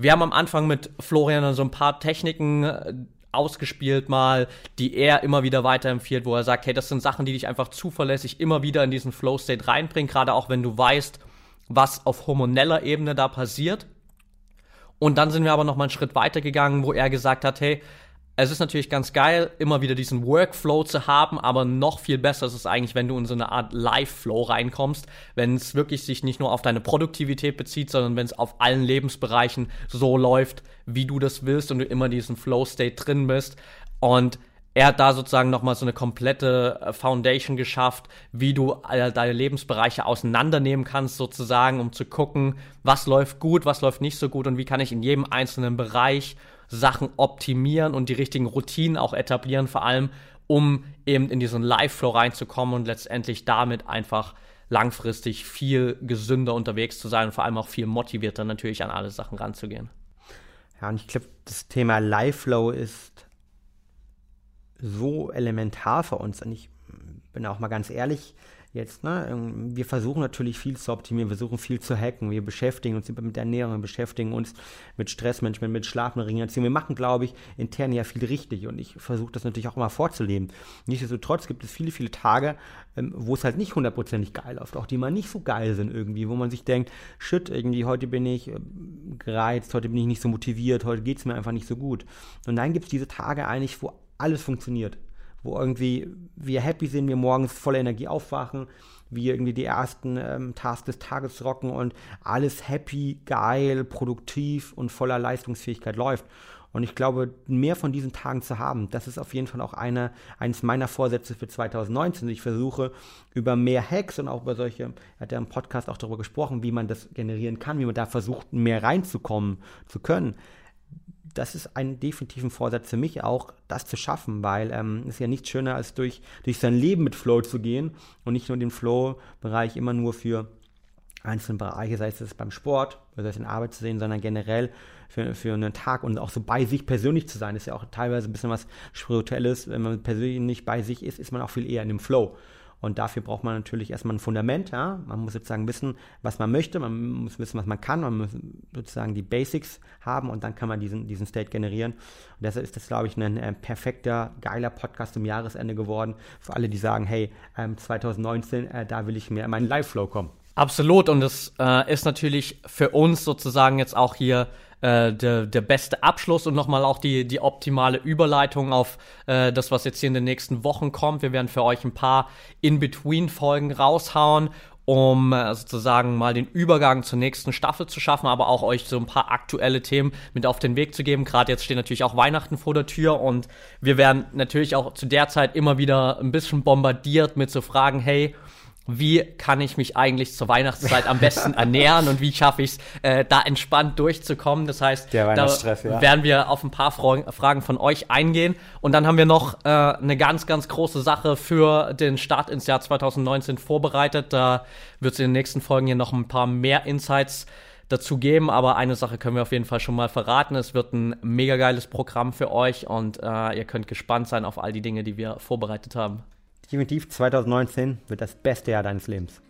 wir haben am Anfang mit Florian so ein paar Techniken äh, ausgespielt mal, die er immer wieder weiterempfiehlt, wo er sagt, hey, das sind Sachen, die dich einfach zuverlässig immer wieder in diesen Flow-State reinbringen, gerade auch wenn du weißt, was auf hormoneller Ebene da passiert. Und dann sind wir aber noch mal einen Schritt weiter gegangen, wo er gesagt hat, hey, es ist natürlich ganz geil, immer wieder diesen Workflow zu haben, aber noch viel besser ist es eigentlich, wenn du in so eine Art Live-Flow reinkommst, wenn es wirklich sich nicht nur auf deine Produktivität bezieht, sondern wenn es auf allen Lebensbereichen so läuft, wie du das willst und du immer diesen Flow-State drin bist. Und er hat da sozusagen nochmal so eine komplette äh, Foundation geschafft, wie du all deine Lebensbereiche auseinandernehmen kannst, sozusagen, um zu gucken, was läuft gut, was läuft nicht so gut und wie kann ich in jedem einzelnen Bereich Sachen optimieren und die richtigen Routinen auch etablieren, vor allem um eben in diesen Live-Flow reinzukommen und letztendlich damit einfach langfristig viel gesünder unterwegs zu sein und vor allem auch viel motivierter natürlich an alle Sachen ranzugehen. Ja, und ich glaube, das Thema Live-Flow ist so elementar für uns. Und ich bin auch mal ganz ehrlich, jetzt, ne, ähm, wir versuchen natürlich viel zu optimieren, wir versuchen viel zu hacken, wir beschäftigen uns mit Ernährung, wir beschäftigen uns mit Stressmanagement, mit Schlafen, Regeneration. Wir machen, glaube ich, intern ja viel richtig und ich versuche das natürlich auch immer vorzuleben. Nichtsdestotrotz gibt es viele, viele Tage, ähm, wo es halt nicht hundertprozentig geil läuft, auch die mal nicht so geil sind irgendwie, wo man sich denkt, shit, irgendwie heute bin ich ähm, gereizt, heute bin ich nicht so motiviert, heute geht es mir einfach nicht so gut. Und dann gibt es diese Tage eigentlich, wo alles funktioniert wo irgendwie wir happy sind, wir morgens voller Energie aufwachen, wir irgendwie die ersten ähm, Tasks des Tages rocken und alles happy, geil, produktiv und voller Leistungsfähigkeit läuft. Und ich glaube, mehr von diesen Tagen zu haben, das ist auf jeden Fall auch eine, eines meiner Vorsätze für 2019. Ich versuche über mehr Hacks und auch über solche, er hat ja im Podcast auch darüber gesprochen, wie man das generieren kann, wie man da versucht, mehr reinzukommen zu können das ist ein definitiven Vorsatz für mich auch, das zu schaffen, weil ähm, es ist ja nichts schöner, als durch, durch sein Leben mit Flow zu gehen und nicht nur den Flow-Bereich immer nur für einzelne Bereiche, sei es beim Sport sei es in Arbeit zu sehen, sondern generell für, für einen Tag und auch so bei sich persönlich zu sein, ist ja auch teilweise ein bisschen was Spirituelles. Wenn man persönlich nicht bei sich ist, ist man auch viel eher in dem Flow. Und dafür braucht man natürlich erstmal ein Fundament. Ja? Man muss sozusagen wissen, was man möchte, man muss wissen, was man kann, man muss sozusagen die Basics haben und dann kann man diesen, diesen State generieren. Und deshalb ist das, glaube ich, ein, ein perfekter, geiler Podcast zum Jahresende geworden für alle, die sagen, hey, ähm, 2019, äh, da will ich mehr in meinen Live-Flow kommen. Absolut und es äh, ist natürlich für uns sozusagen jetzt auch hier äh, der, der beste Abschluss und nochmal auch die, die optimale Überleitung auf äh, das, was jetzt hier in den nächsten Wochen kommt. Wir werden für euch ein paar In-Between-Folgen raushauen um äh, sozusagen mal den Übergang zur nächsten Staffel zu schaffen, aber auch euch so ein paar aktuelle Themen mit auf den Weg zu geben. Gerade jetzt steht natürlich auch Weihnachten vor der Tür und wir werden natürlich auch zu der Zeit immer wieder ein bisschen bombardiert mit so Fragen, hey, wie kann ich mich eigentlich zur Weihnachtszeit am besten ernähren und wie schaffe ich es, äh, da entspannt durchzukommen. Das heißt, da ja. werden wir auf ein paar Fra Fragen von euch eingehen. Und dann haben wir noch äh, eine ganz, ganz große Sache für den Start ins Jahr 2019 vorbereitet. Da wird es in den nächsten Folgen hier noch ein paar mehr Insights dazu geben, aber eine Sache können wir auf jeden Fall schon mal verraten. Es wird ein mega geiles Programm für euch und äh, ihr könnt gespannt sein auf all die Dinge, die wir vorbereitet haben definitiv 2019 wird das beste Jahr deines Lebens.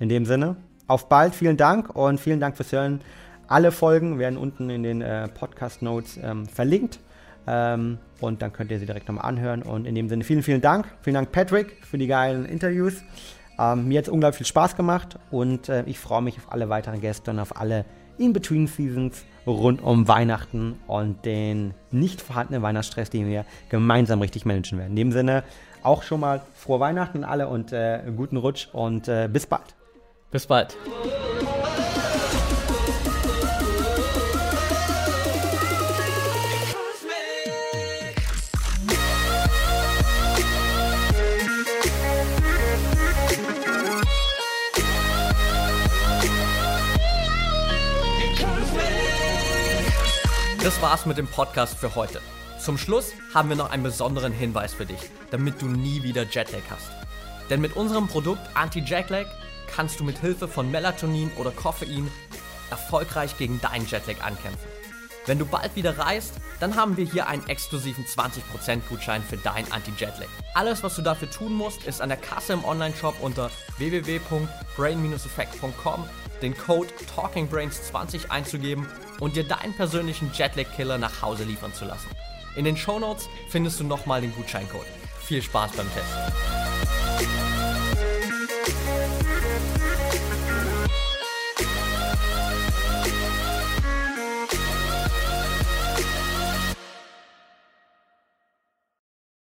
In dem Sinne, auf bald, vielen Dank und vielen Dank fürs Hören. Alle Folgen werden unten in den äh, Podcast-Notes ähm, verlinkt. Ähm, und dann könnt ihr sie direkt nochmal anhören. Und in dem Sinne, vielen, vielen Dank. Vielen Dank, Patrick, für die geilen Interviews. Ähm, mir hat es unglaublich viel Spaß gemacht und äh, ich freue mich auf alle weiteren Gäste und auf alle In-Between-Seasons rund um Weihnachten und den nicht vorhandenen Weihnachtsstress, den wir gemeinsam richtig managen werden. In dem Sinne, auch schon mal frohe Weihnachten alle und äh, guten Rutsch und äh, bis bald. Bis bald. Das war's mit dem Podcast für heute. Zum Schluss haben wir noch einen besonderen Hinweis für dich, damit du nie wieder Jetlag hast. Denn mit unserem Produkt Anti-Jetlag kannst du mit Hilfe von Melatonin oder Koffein erfolgreich gegen deinen Jetlag ankämpfen. Wenn du bald wieder reist, dann haben wir hier einen exklusiven 20% Gutschein für dein Anti-Jetlag. Alles, was du dafür tun musst, ist an der Kasse im Online-Shop unter www.brain-effect.com den Code TalkingBrains20 einzugeben und dir deinen persönlichen Jetlag-Killer nach Hause liefern zu lassen. In den Shownotes findest du nochmal den Gutscheincode. Viel Spaß beim Test.